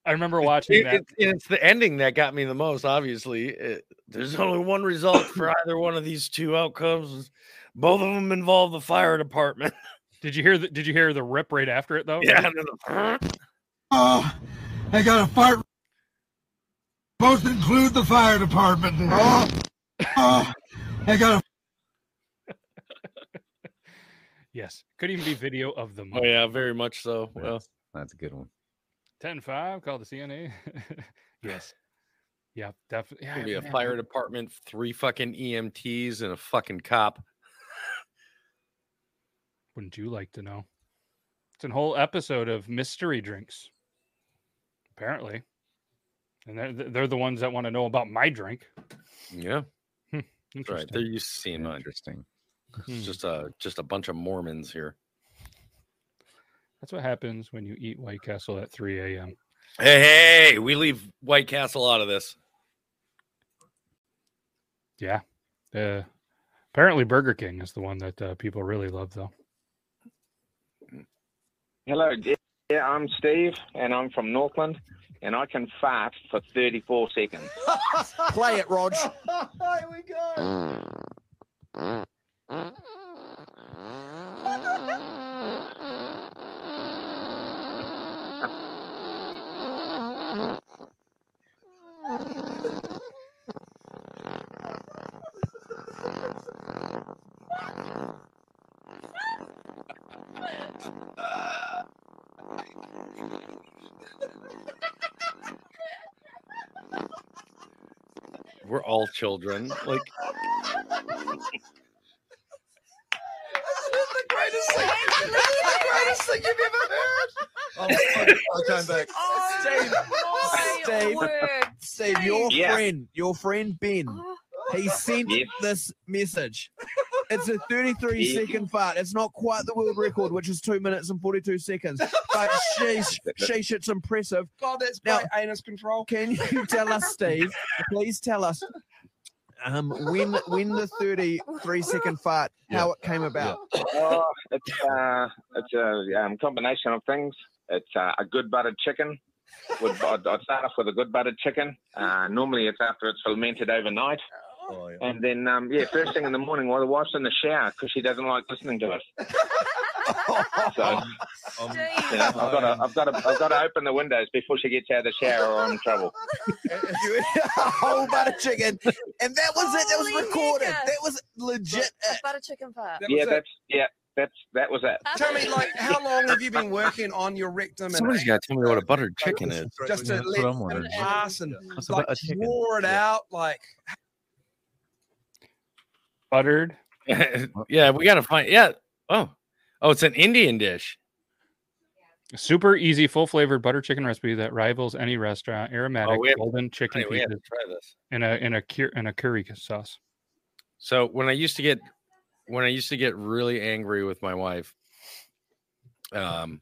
[SPEAKER 1] I remember watching
[SPEAKER 4] It-
[SPEAKER 1] that.
[SPEAKER 4] It's, it's the ending that got me the most. Obviously, It- there's only one result for either one of these two outcomes. Both of them involve the fire department.
[SPEAKER 1] Did you hear the Did you hear the rip right after it though?
[SPEAKER 4] Yeah, the-
[SPEAKER 22] Oh, I got a fart. Both include the fire department. Oh, oh I got to.
[SPEAKER 1] Yes, could even be video of the
[SPEAKER 4] oh yeah, very much so. Well,
[SPEAKER 5] That's a good one.
[SPEAKER 1] 10-5, call the CNA. yes. Yeah, definitely.
[SPEAKER 4] Could be
[SPEAKER 1] Yeah,
[SPEAKER 4] a
[SPEAKER 1] man,
[SPEAKER 4] fire department, three fucking EMTs, and a fucking cop.
[SPEAKER 1] Wouldn't you like to know? It's a whole episode of mystery drinks. Apparently, and they're they're the ones that want to know about my drink.
[SPEAKER 4] Yeah,
[SPEAKER 1] Hmm,
[SPEAKER 4] that's right. They're used to seeing mine.
[SPEAKER 5] Interesting.
[SPEAKER 4] It's just a just a bunch of Mormons here.
[SPEAKER 1] That's what happens when you eat White Castle at 3 a.m.
[SPEAKER 4] Hey, hey, we leave White Castle out of this.
[SPEAKER 1] Yeah. Uh, apparently, Burger King is the one that uh, people really love, though.
[SPEAKER 23] Hello, yeah, yeah, I'm Steve, and I'm from Northland, and I can fart for 34 seconds.
[SPEAKER 24] Play it, Rog.
[SPEAKER 12] Here we go.
[SPEAKER 4] We're all children. Like
[SPEAKER 12] This is the greatest thing. This is the greatest thing you've ever heard.
[SPEAKER 24] Oh, my- I'll come back.
[SPEAKER 12] Oh,
[SPEAKER 24] Steve,
[SPEAKER 12] my word.
[SPEAKER 24] Steve, your
[SPEAKER 23] Yeah.
[SPEAKER 24] friend, your friend Ben, he sent
[SPEAKER 23] Yes.
[SPEAKER 24] this message. It's a 33
[SPEAKER 23] Yeah.
[SPEAKER 24] second fart. It's not quite the world record, which is two minutes and 42 seconds. But sheesh, sheesh, it's impressive.
[SPEAKER 14] God, that's
[SPEAKER 24] Now-
[SPEAKER 14] great anus control.
[SPEAKER 24] Can you tell us, Steve? Please tell us um, when when the 33 second fart, how it came about.
[SPEAKER 23] Oh, it's uh, it's a um, combination of things. It's uh, a good buttered chicken. With, I'd, I'd start off with a good buttered chicken. Uh, normally, it's after it's fermented overnight. And then, um, yeah, first thing in the morning while the wife's in the shower because she doesn't like listening to us. So, you know, I've got to, I've got to, I've got to open the windows before she gets out of the shower, or I'm in trouble.
[SPEAKER 24] a whole butter chicken, and that was it. That was recorded. That was legit.
[SPEAKER 25] A butter chicken part.
[SPEAKER 23] yeah, that's yeah, that's that was it.
[SPEAKER 26] Tell me, like, how long have you been working on your rectum? and
[SPEAKER 4] Somebody's got to tell me what a buttered chicken is.
[SPEAKER 26] just to
[SPEAKER 5] That's
[SPEAKER 26] let
[SPEAKER 5] what I'm
[SPEAKER 26] it
[SPEAKER 5] wondering.
[SPEAKER 26] pass and
[SPEAKER 5] What's a
[SPEAKER 26] like
[SPEAKER 5] butter chicken?
[SPEAKER 26] draw it out, like
[SPEAKER 1] Buttered.
[SPEAKER 4] yeah, we got to find. Yeah. Oh, oh, it's an Indian dish.
[SPEAKER 1] Super easy, full flavored butter chicken recipe that rivals any restaurant. Aromatic
[SPEAKER 4] Oh, we have-
[SPEAKER 1] golden chicken
[SPEAKER 4] Honey, we have to
[SPEAKER 1] pieces
[SPEAKER 4] try this.
[SPEAKER 1] in a in a cur- in a curry sauce.
[SPEAKER 4] So when I used to get when I used to get really angry with my wife, um,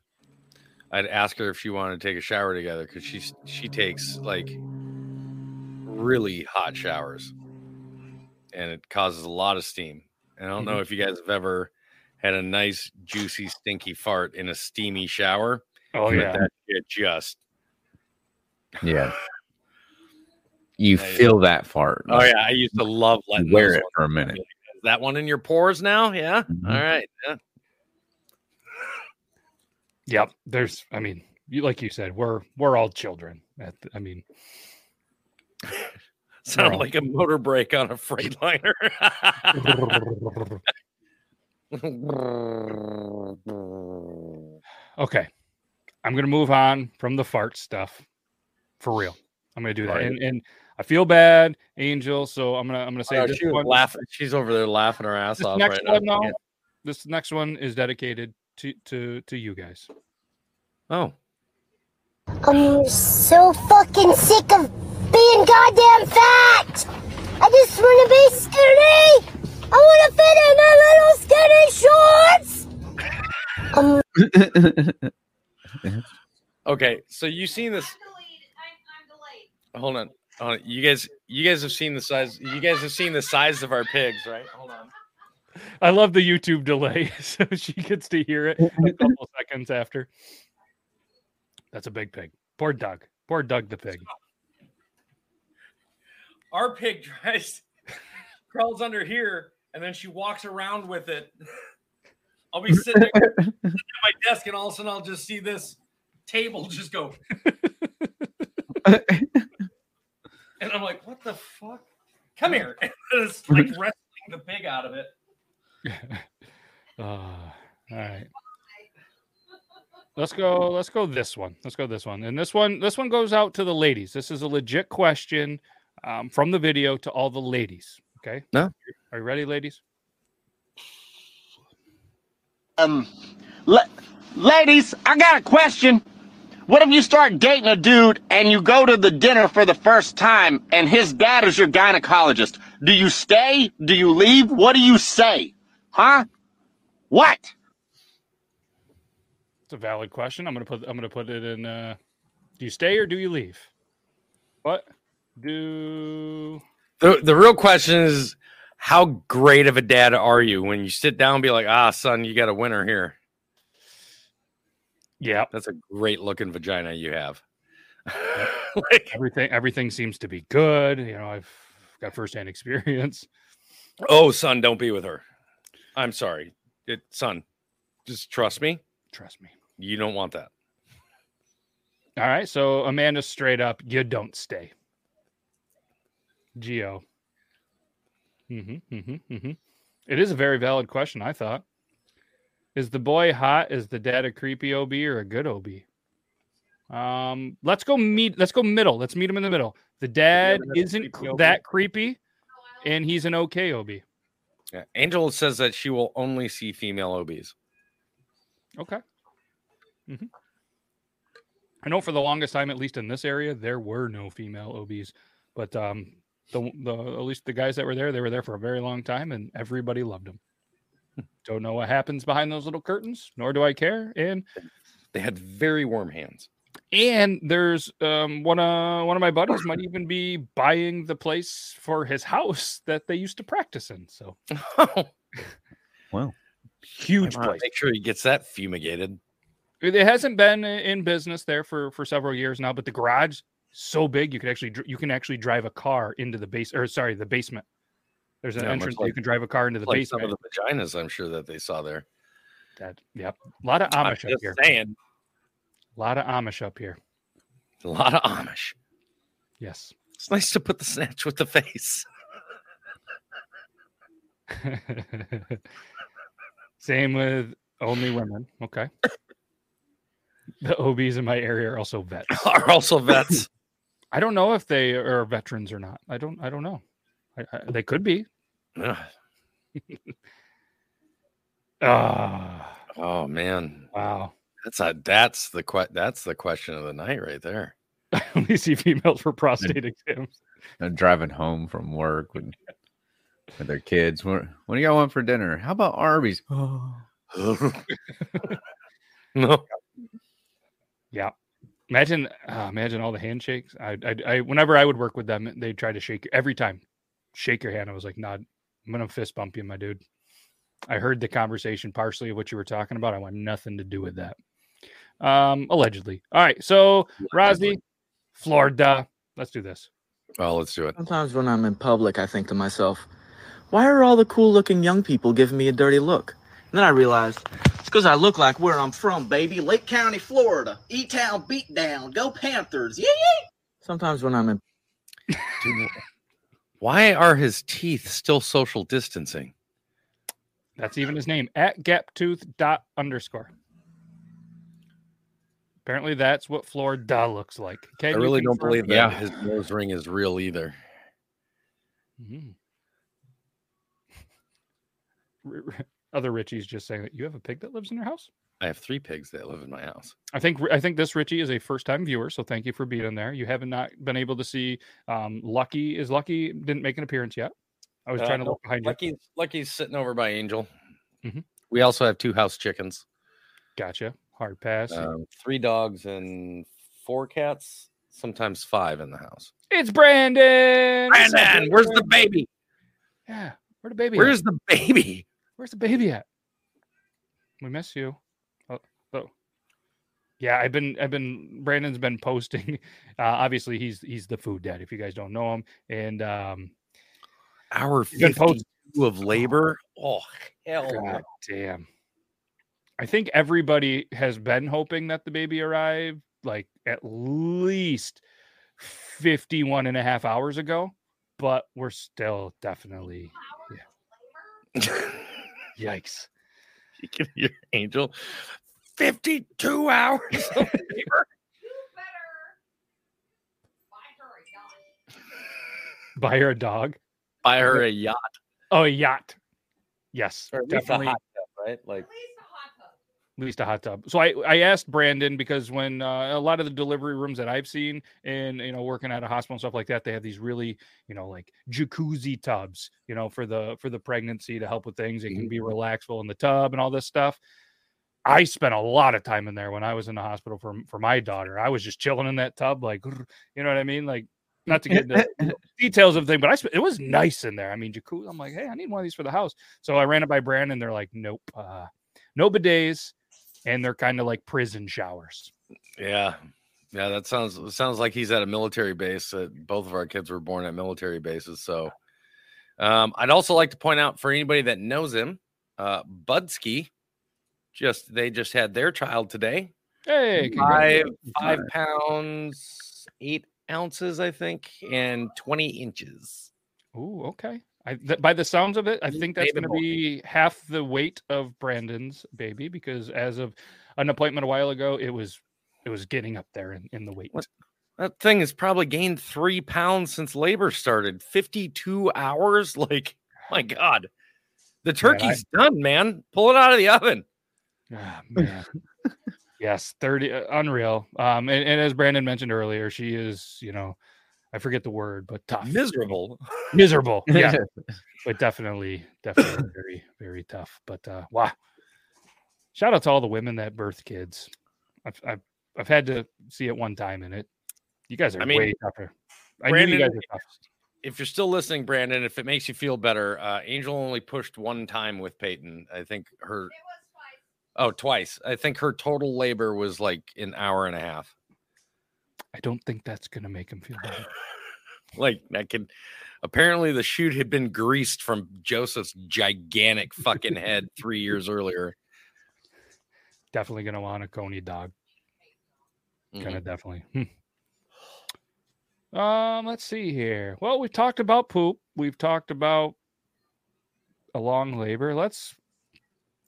[SPEAKER 4] I'd ask her if she wanted to take a shower together because she she takes like really hot showers, and it causes a lot of steam. And I don't know
[SPEAKER 1] Mhm.
[SPEAKER 4] if you guys have ever had a nice juicy stinky fart in a steamy shower.
[SPEAKER 1] Oh,
[SPEAKER 4] but
[SPEAKER 1] yeah.
[SPEAKER 4] that shit just
[SPEAKER 5] Yeah. You feel that fart.
[SPEAKER 4] oh yeah, I used to love
[SPEAKER 5] You
[SPEAKER 4] letting
[SPEAKER 5] wear it for a minute.
[SPEAKER 4] Is that one in your pores now? Yeah.
[SPEAKER 5] Mhm.
[SPEAKER 4] All right. Yeah.
[SPEAKER 1] Yep. There's, I mean, you like you said, we're we're all children. At the- I mean,
[SPEAKER 4] Sound
[SPEAKER 1] Well.
[SPEAKER 4] like a motor brake on a Freightliner.
[SPEAKER 1] okay. I'm gonna move on from the fart stuff for real. I'm gonna do that,
[SPEAKER 4] Right.
[SPEAKER 1] and and I feel bad, Angel. So I'm gonna I'm gonna say
[SPEAKER 4] Oh,
[SPEAKER 1] this
[SPEAKER 4] she
[SPEAKER 1] one,
[SPEAKER 4] laughing. She's over there laughing her ass off right now.
[SPEAKER 1] this next one is dedicated to to to you guys.
[SPEAKER 4] Oh,
[SPEAKER 27] I'm so fucking sick of being goddamn fat. I just want to be skinny. I want to fit in my little skinny shorts. Um,
[SPEAKER 4] okay. So you seen this? Hold on. Hold on. You guys, you guys have seen the size. You guys have seen the size of our pigs, right? Hold on.
[SPEAKER 1] I love the YouTube delay, so she gets to hear it a couple seconds after. That's a big pig. Poor Doug. Poor Doug the pig.
[SPEAKER 4] Our pig tries crawls under here, and then she walks around with it. I'll be sitting there sitting at my desk, and all of a sudden I'll just see this table just go. and I'm like, "What the fuck? Come here!" And it's like wrestling the pig out of it.
[SPEAKER 1] Uh, all right. Let's go. Let's go this one. Let's go this one. And this one, this one goes out to the ladies. This is a legit question um, from the video to all the ladies. Okay.
[SPEAKER 4] No.
[SPEAKER 1] Are you ready, ladies?
[SPEAKER 28] Um, la- ladies, I got a question. What if you start dating a dude and you go to the dinner for the first time and his dad is your gynecologist? Do you stay? Do you leave? What do you say? Huh? What?
[SPEAKER 1] It's a valid question. I'm gonna put. I'm gonna put it in. Uh, do you stay or do you leave? What do?
[SPEAKER 4] The the real question is, how great of a dad are you when you sit down and be like, "Ah, son, you got a winner here."
[SPEAKER 1] Yeah,
[SPEAKER 4] that's a great looking vagina you have.
[SPEAKER 1] like, everything. Everything seems to be good. You know, I've got firsthand experience.
[SPEAKER 4] Oh, son, don't be with her. I'm sorry, it, son. Just trust me.
[SPEAKER 1] Trust me.
[SPEAKER 4] You don't want that.
[SPEAKER 1] All right. So Amanda, straight up, you don't stay. Geo. Mm-hmm, mm-hmm, mm-hmm. It is a very valid question. I thought. Is the boy hot? Is the dad a creepy OB or a good OB? Um, let's go meet. Let's go middle. Let's meet him in the middle. The dad
[SPEAKER 4] ever had a
[SPEAKER 1] isn't
[SPEAKER 4] creepy
[SPEAKER 1] cr-
[SPEAKER 4] OB?
[SPEAKER 1] that creepy, and he's an okay OB.
[SPEAKER 4] Yeah. Angel says that she will only see female OBs.
[SPEAKER 1] Okay. hmm I know for the longest time, at least in this area, there were no female OBs, but um, the the at least the guys that were there, they were there for a very long time, and everybody loved them. Don't know what happens behind those little curtains, nor do I care. And
[SPEAKER 4] they had very warm hands.
[SPEAKER 1] And there's um one uh one of my buddies might even be buying the place for his house that they used to practice in. So
[SPEAKER 5] Wow.
[SPEAKER 1] Huge place.
[SPEAKER 4] Make sure he gets that fumigated.
[SPEAKER 1] It hasn't been in business there for for several years now, but the garage so big you could actually you can actually drive a car into the base or sorry the basement. There's an
[SPEAKER 4] Yeah,
[SPEAKER 1] entrance that you can drive a car into the
[SPEAKER 4] like
[SPEAKER 1] basement.
[SPEAKER 4] some of the vaginas I'm sure that they saw there.
[SPEAKER 1] That yep. A lot of
[SPEAKER 4] I'm
[SPEAKER 1] Amish up here.
[SPEAKER 4] saying.
[SPEAKER 1] A lot of Amish up here.
[SPEAKER 4] A lot of Amish.
[SPEAKER 1] Yes.
[SPEAKER 4] It's nice to put the snatch with the face.
[SPEAKER 1] Same with only women. Okay. The OBs in my area are also vets.
[SPEAKER 4] Are also vets.
[SPEAKER 1] I don't know if they are veterans or not. I don't. I don't know. I, I, they could be. Ah,
[SPEAKER 4] oh man.
[SPEAKER 1] wow.
[SPEAKER 4] That's a that's the que- that's the question of the night right there.
[SPEAKER 1] Let me see females for prostate exams.
[SPEAKER 5] They're driving home from work with, with their kids. What, what do you got want for dinner? How about Arby's? Oh,
[SPEAKER 4] no.
[SPEAKER 1] Yeah. Imagine, uh, imagine all the handshakes. I, I, I, whenever I would work with them, they try to shake every time, shake your hand. I was like, "Nah, I'm gonna fist bump you, my dude." I heard the conversation partially of what you were talking about. I want nothing to do with that. Um, allegedly. All right. So, Rozzy, Florida. Let's do this.
[SPEAKER 4] Oh, let's do it.
[SPEAKER 25] Sometimes when I'm in public, I think to myself, why are all the cool looking young people giving me a dirty look? And then I realized it's because I look like where I'm from, baby. Lake County, Florida. E Town beatdown. Go Panthers. Yee yee. Sometimes when I'm in.
[SPEAKER 4] Why are his teeth still social distancing?
[SPEAKER 1] That's even his name at gaptooth dot underscore. Apparently, that's what Florida looks like. Can
[SPEAKER 4] I really don't believe that his nose ring is real either.
[SPEAKER 1] Mhm. R- r- Other Richie's just saying that you have a pig that lives in your house.
[SPEAKER 4] I have three pigs that live in my house.
[SPEAKER 1] I think I think this Richie is a first time viewer, so thank you for being there. You haven't not been able to see um, Lucky is Lucky didn't make an appearance yet. I was
[SPEAKER 4] Uh,
[SPEAKER 1] trying to
[SPEAKER 4] no,
[SPEAKER 1] look behind you.
[SPEAKER 4] Lucky's, Lucky's sitting over by Angel.
[SPEAKER 1] Mhm.
[SPEAKER 4] We also have two house chickens,
[SPEAKER 1] Gotcha. Hard pass.
[SPEAKER 4] um, three dogs, and four cats. Sometimes five in the house.
[SPEAKER 1] it's Brandon.
[SPEAKER 4] Brandon, where's the baby?
[SPEAKER 1] Yeah, where the baby?
[SPEAKER 4] Where's
[SPEAKER 1] at?
[SPEAKER 4] the baby?
[SPEAKER 1] Where's the baby at? We miss you. Oh, oh. Yeah, I've been I've been Brandon's been posting. Uh, obviously, he's he's the food dad. If you guys don't know him, and um,
[SPEAKER 4] Hour
[SPEAKER 1] he's post-
[SPEAKER 4] fifty-two of labor. Oh hell! no.
[SPEAKER 1] God damn. I think everybody has been hoping that the baby arrived like at least 51 and a half hours ago, but we're still definitely yeah. Yikes.
[SPEAKER 4] You can hear Angel. Fifty-two hours of labor.
[SPEAKER 1] Buy her a yacht. Buy her a dog.
[SPEAKER 4] Buy her a yacht.
[SPEAKER 1] Oh, a yacht. Yes,
[SPEAKER 4] Or at least a
[SPEAKER 1] definitely.
[SPEAKER 4] hot tub, right? Like
[SPEAKER 1] at least a hot tub. So I, I asked Brandon because when uh, a lot of the delivery rooms that I've seen and you know working at a hospital and stuff like that, they have these really you know like jacuzzi tubs, you know for the for the pregnancy to help with things. It can be relaxful in the tub and all this stuff. I spent a lot of time in there when I was in the hospital for for my daughter. I was just chilling in that tub, like you know what I mean, like. Not to get into details of the thing, but I sp- it was nice in there. I mean, jacuzzi. I'm like, hey, I need one of these for the house. So I ran it by Brandon. They're like, nope, uh, no bidets, and they're kind of like prison showers.
[SPEAKER 4] Yeah. Yeah, that sounds sounds like he's at a military base. Uh, both of our kids were born at military bases. So um, I'd also like to point out for anybody that knows him, uh Budsky, just they just had their child today.
[SPEAKER 1] Hey,
[SPEAKER 4] Five five pounds, eight ounces, I think, and 20 inches.
[SPEAKER 1] Ooh, okay. I, th- by the sounds of it, I think that's going to be half the weight of Brandon's baby because as of an appointment a while ago, it was it was getting up there in, in the weight.
[SPEAKER 4] That thing has probably gained three pounds since labor started. 52 hours? Like, my God. The turkey's done, man. Pull it out of the oven.
[SPEAKER 1] Ah, man. yes, 30 uh, unreal. Um and, and as Brandon mentioned earlier, she is, you know, I forget the word, but tough.
[SPEAKER 4] Miserable.
[SPEAKER 1] Miserable. Yeah. but definitely definitely very very tough. But uh wow. Shout out to all the women that birth kids. I've I've, I've had to see it one time in it. You guys are
[SPEAKER 4] I mean,
[SPEAKER 1] way tougher. I knew you guys are tough.
[SPEAKER 4] if you're still listening, Brandon, if it makes you feel better, uh, Angel only pushed one time with Peyton. I think her. Oh, twice. I think her total labor was like an hour and a half.
[SPEAKER 1] I don't think that's gonna make him feel better.
[SPEAKER 4] Like I can. Apparently, the shoot had been greased from Joseph's gigantic fucking head three years earlier.
[SPEAKER 1] definitely gonna want a coney dog.
[SPEAKER 4] Mhm.
[SPEAKER 1] definitely. Hmm. Um, let's see here. Well, we've talked about poop. We've talked about a long labor. Let's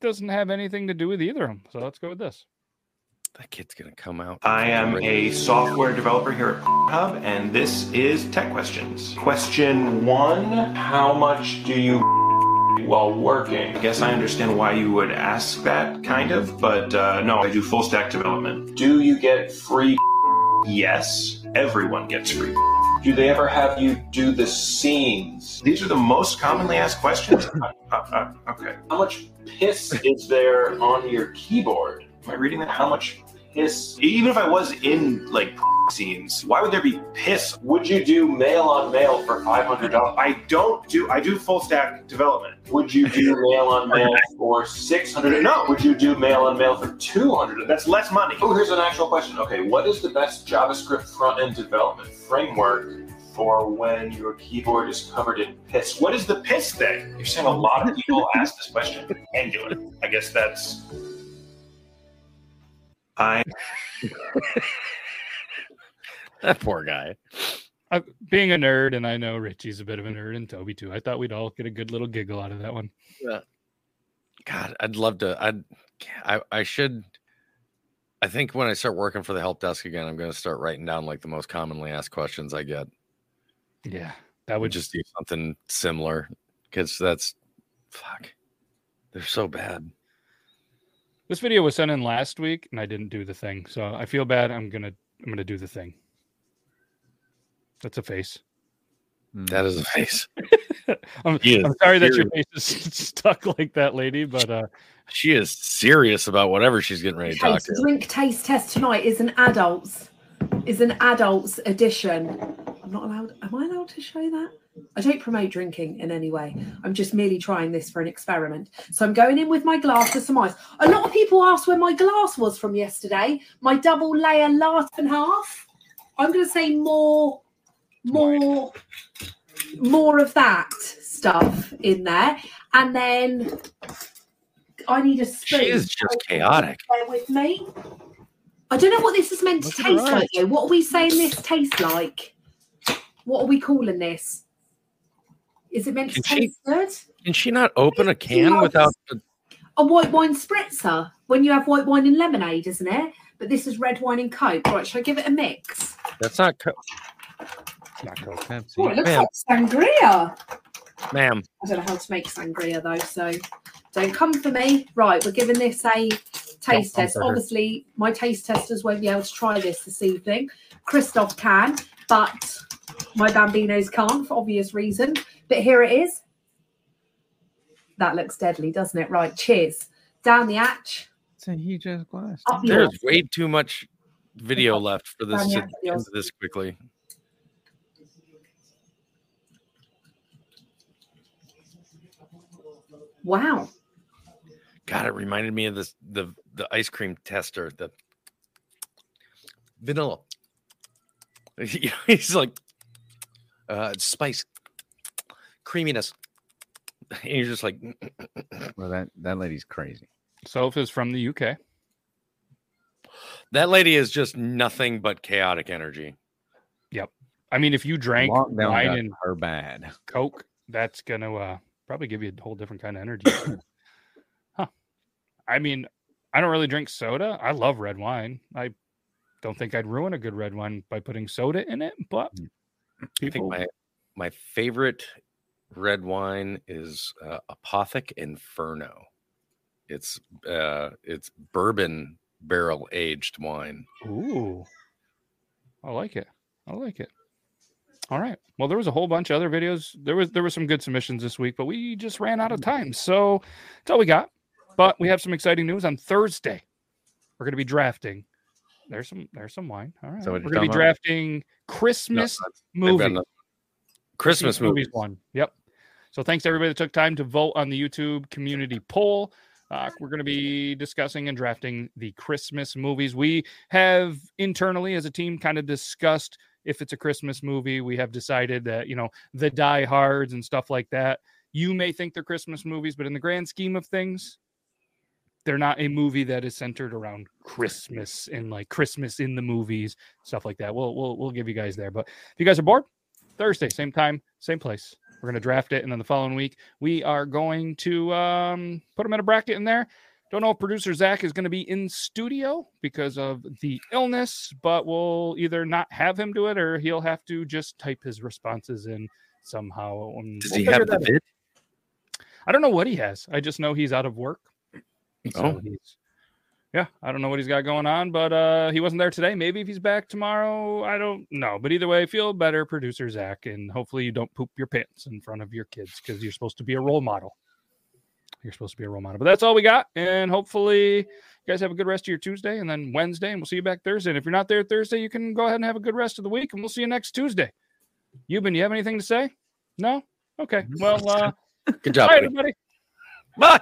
[SPEAKER 1] doesn't have anything to do with either of them. So let's go with this.
[SPEAKER 4] That kid's gonna come out.
[SPEAKER 29] I am a software developer here at Hub, and this is Tech Questions. Question one How much do you while working? I guess I understand why you would ask that, kind of, but uh, no, I do full stack development. Do you get free? Yes, everyone gets free. Do they ever have you do the scenes? These are the most commonly asked questions. Uh, uh, uh, okay. How much piss is there on your keyboard? Am I reading that? How much piss? Even if I was in like scenes, why would there be piss? Would you do male on male for five hundred dollars? I don't do. I do full stack development. Would you do male on male for six hundred? No. Would you do male on male for two hundred? That's less money. Oh, here's an actual question. Okay, what is the best JavaScript front end development framework? For when your keyboard is covered in piss. What is the piss thing? You're saying a lot of people ask this question. Angular. I guess that's I
[SPEAKER 4] that poor guy.
[SPEAKER 1] I, being a nerd, and I know Richie's a bit of a nerd, and Toby too. I thought we'd all get a good little giggle out of that one.
[SPEAKER 4] Yeah. God, I'd love to. I'd. I. I should. I think when I start working for the help desk again, I'm going to start writing down like the most commonly asked questions I get.
[SPEAKER 1] Yeah, that would
[SPEAKER 4] just do something similar because that's fuck. They're so bad.
[SPEAKER 1] This video was sent in last week, and I didn't do the thing, so I feel bad. I'm gonna I'm gonna do the thing. That's a face.
[SPEAKER 4] That is a face.
[SPEAKER 1] I'm,
[SPEAKER 4] is
[SPEAKER 1] I'm sorry that your face is stuck like that, lady, but uh,
[SPEAKER 4] She is serious about whatever she's getting ready to talk to.
[SPEAKER 30] drink taste test tonight is an adults is an adults edition. I'm not allowed. Am I allowed to show that? I don't promote drinking in any way. I'm just merely trying this for an experiment. So I'm going in with my glass with some ice. A lot of people asked where my glass was from yesterday. My double layer laugh and half. I'm going to say more, more, more of that stuff in there, and then I need a spoon.
[SPEAKER 4] She is just chaotic.
[SPEAKER 30] Bear with me. I don't know what this is meant to taste
[SPEAKER 4] her
[SPEAKER 30] like though. What are we saying this tastes like? What are we calling this? Is it meant to
[SPEAKER 4] Can she-
[SPEAKER 30] taste good?
[SPEAKER 4] Can she not open a can without?
[SPEAKER 30] A white wine spritzer when you have white wine and lemonade, isn't it? But this is red wine and coke. Right, should I give it a mix?
[SPEAKER 4] That's not. Co-
[SPEAKER 1] not Coke.
[SPEAKER 30] Oh, it looks
[SPEAKER 4] Ma'am.
[SPEAKER 30] like sangria.
[SPEAKER 4] Ma'am,
[SPEAKER 30] I don't know how to make sangria though, so don't come for me. Right, we're giving this a taste
[SPEAKER 4] come
[SPEAKER 30] test.
[SPEAKER 4] for her.
[SPEAKER 30] Obviously, my taste testers won't be able to try this this evening. Christoph can, but my bambinos can't for obvious reasons. But here it is. That looks deadly, doesn't it? Right, cheers. Down the hatch.
[SPEAKER 5] It's a huge ass glass.
[SPEAKER 30] Up your
[SPEAKER 4] there's way too much video left for this to
[SPEAKER 30] the
[SPEAKER 4] get
[SPEAKER 30] ass.
[SPEAKER 4] into this quickly.
[SPEAKER 30] Wow.
[SPEAKER 4] God, it reminded me of this the the ice cream tester, the vanilla. He's like uh spice, creaminess. And you're just like
[SPEAKER 5] Well, that that lady's crazy.
[SPEAKER 1] Soph is from the UK.
[SPEAKER 4] that lady is just nothing but chaotic energy.
[SPEAKER 1] Yep. I mean, if you drank
[SPEAKER 5] Lockdown
[SPEAKER 1] wine and
[SPEAKER 5] her bad.
[SPEAKER 1] Coke, that's gonna uh, probably give you a whole different kind of energy. huh. I mean, I don't really drink soda. I love red wine. I don't think I'd ruin a good red wine by putting soda in it, but
[SPEAKER 4] I think my my favorite red wine is uh, Apothic Inferno. It's uh it's bourbon barrel aged wine.
[SPEAKER 1] Ooh. I like it. I like it. All right. Well, there was a whole bunch of other videos. There was there were some good submissions this week, but we just ran out of time. So that's all we got. But we have some exciting news on Thursday. We're gonna be drafting. There's some there's some wine. All right.
[SPEAKER 4] So
[SPEAKER 1] We're gonna be drafting Christmas
[SPEAKER 4] I've got
[SPEAKER 1] movies.
[SPEAKER 4] Christmas movies.
[SPEAKER 1] one. Yep. So thanks everybody that took time to vote on the YouTube community poll. Uh, we're going to be discussing and drafting the Christmas movies. We have internally, as a team, kind of discussed if it's a Christmas movie. We have decided that you know the Die Hards and stuff like that. You may think they're Christmas movies, but in the grand scheme of things, they're not a movie that is centered around Christmas and like Christmas in the movies, stuff like that. We'll we'll we'll give you guys there. But if you guys are bored, Thursday, same time, same place. We're gonna draft it, and then the following week we are going to um, put them in a bracket in there. Don't know if producer Zach is going to be in studio because of the illness, but we'll either not have him do it or he'll have to just type his responses in somehow.
[SPEAKER 4] Does
[SPEAKER 1] we'll
[SPEAKER 4] he have the vid?
[SPEAKER 1] I don't know what he has. I just know he's out of work. So
[SPEAKER 4] Oh.
[SPEAKER 1] he's yeah, I don't know what he's got going on, but uh he wasn't there today. Maybe if he's back tomorrow, I don't know. But either way, feel better, producer Zach, and hopefully you don't poop your pants in front of your kids because you're supposed to be a role model. You're supposed to be a role model. But that's all we got. And hopefully you guys have a good rest of your Tuesday and then Wednesday, and we'll see you back Thursday. And if you're not there Thursday, you can go ahead and have a good rest of the week, and we'll see you next Tuesday. Yuban, you have anything to say? No? Okay. Well, uh,
[SPEAKER 4] Good job,
[SPEAKER 1] everybody.
[SPEAKER 4] Bye.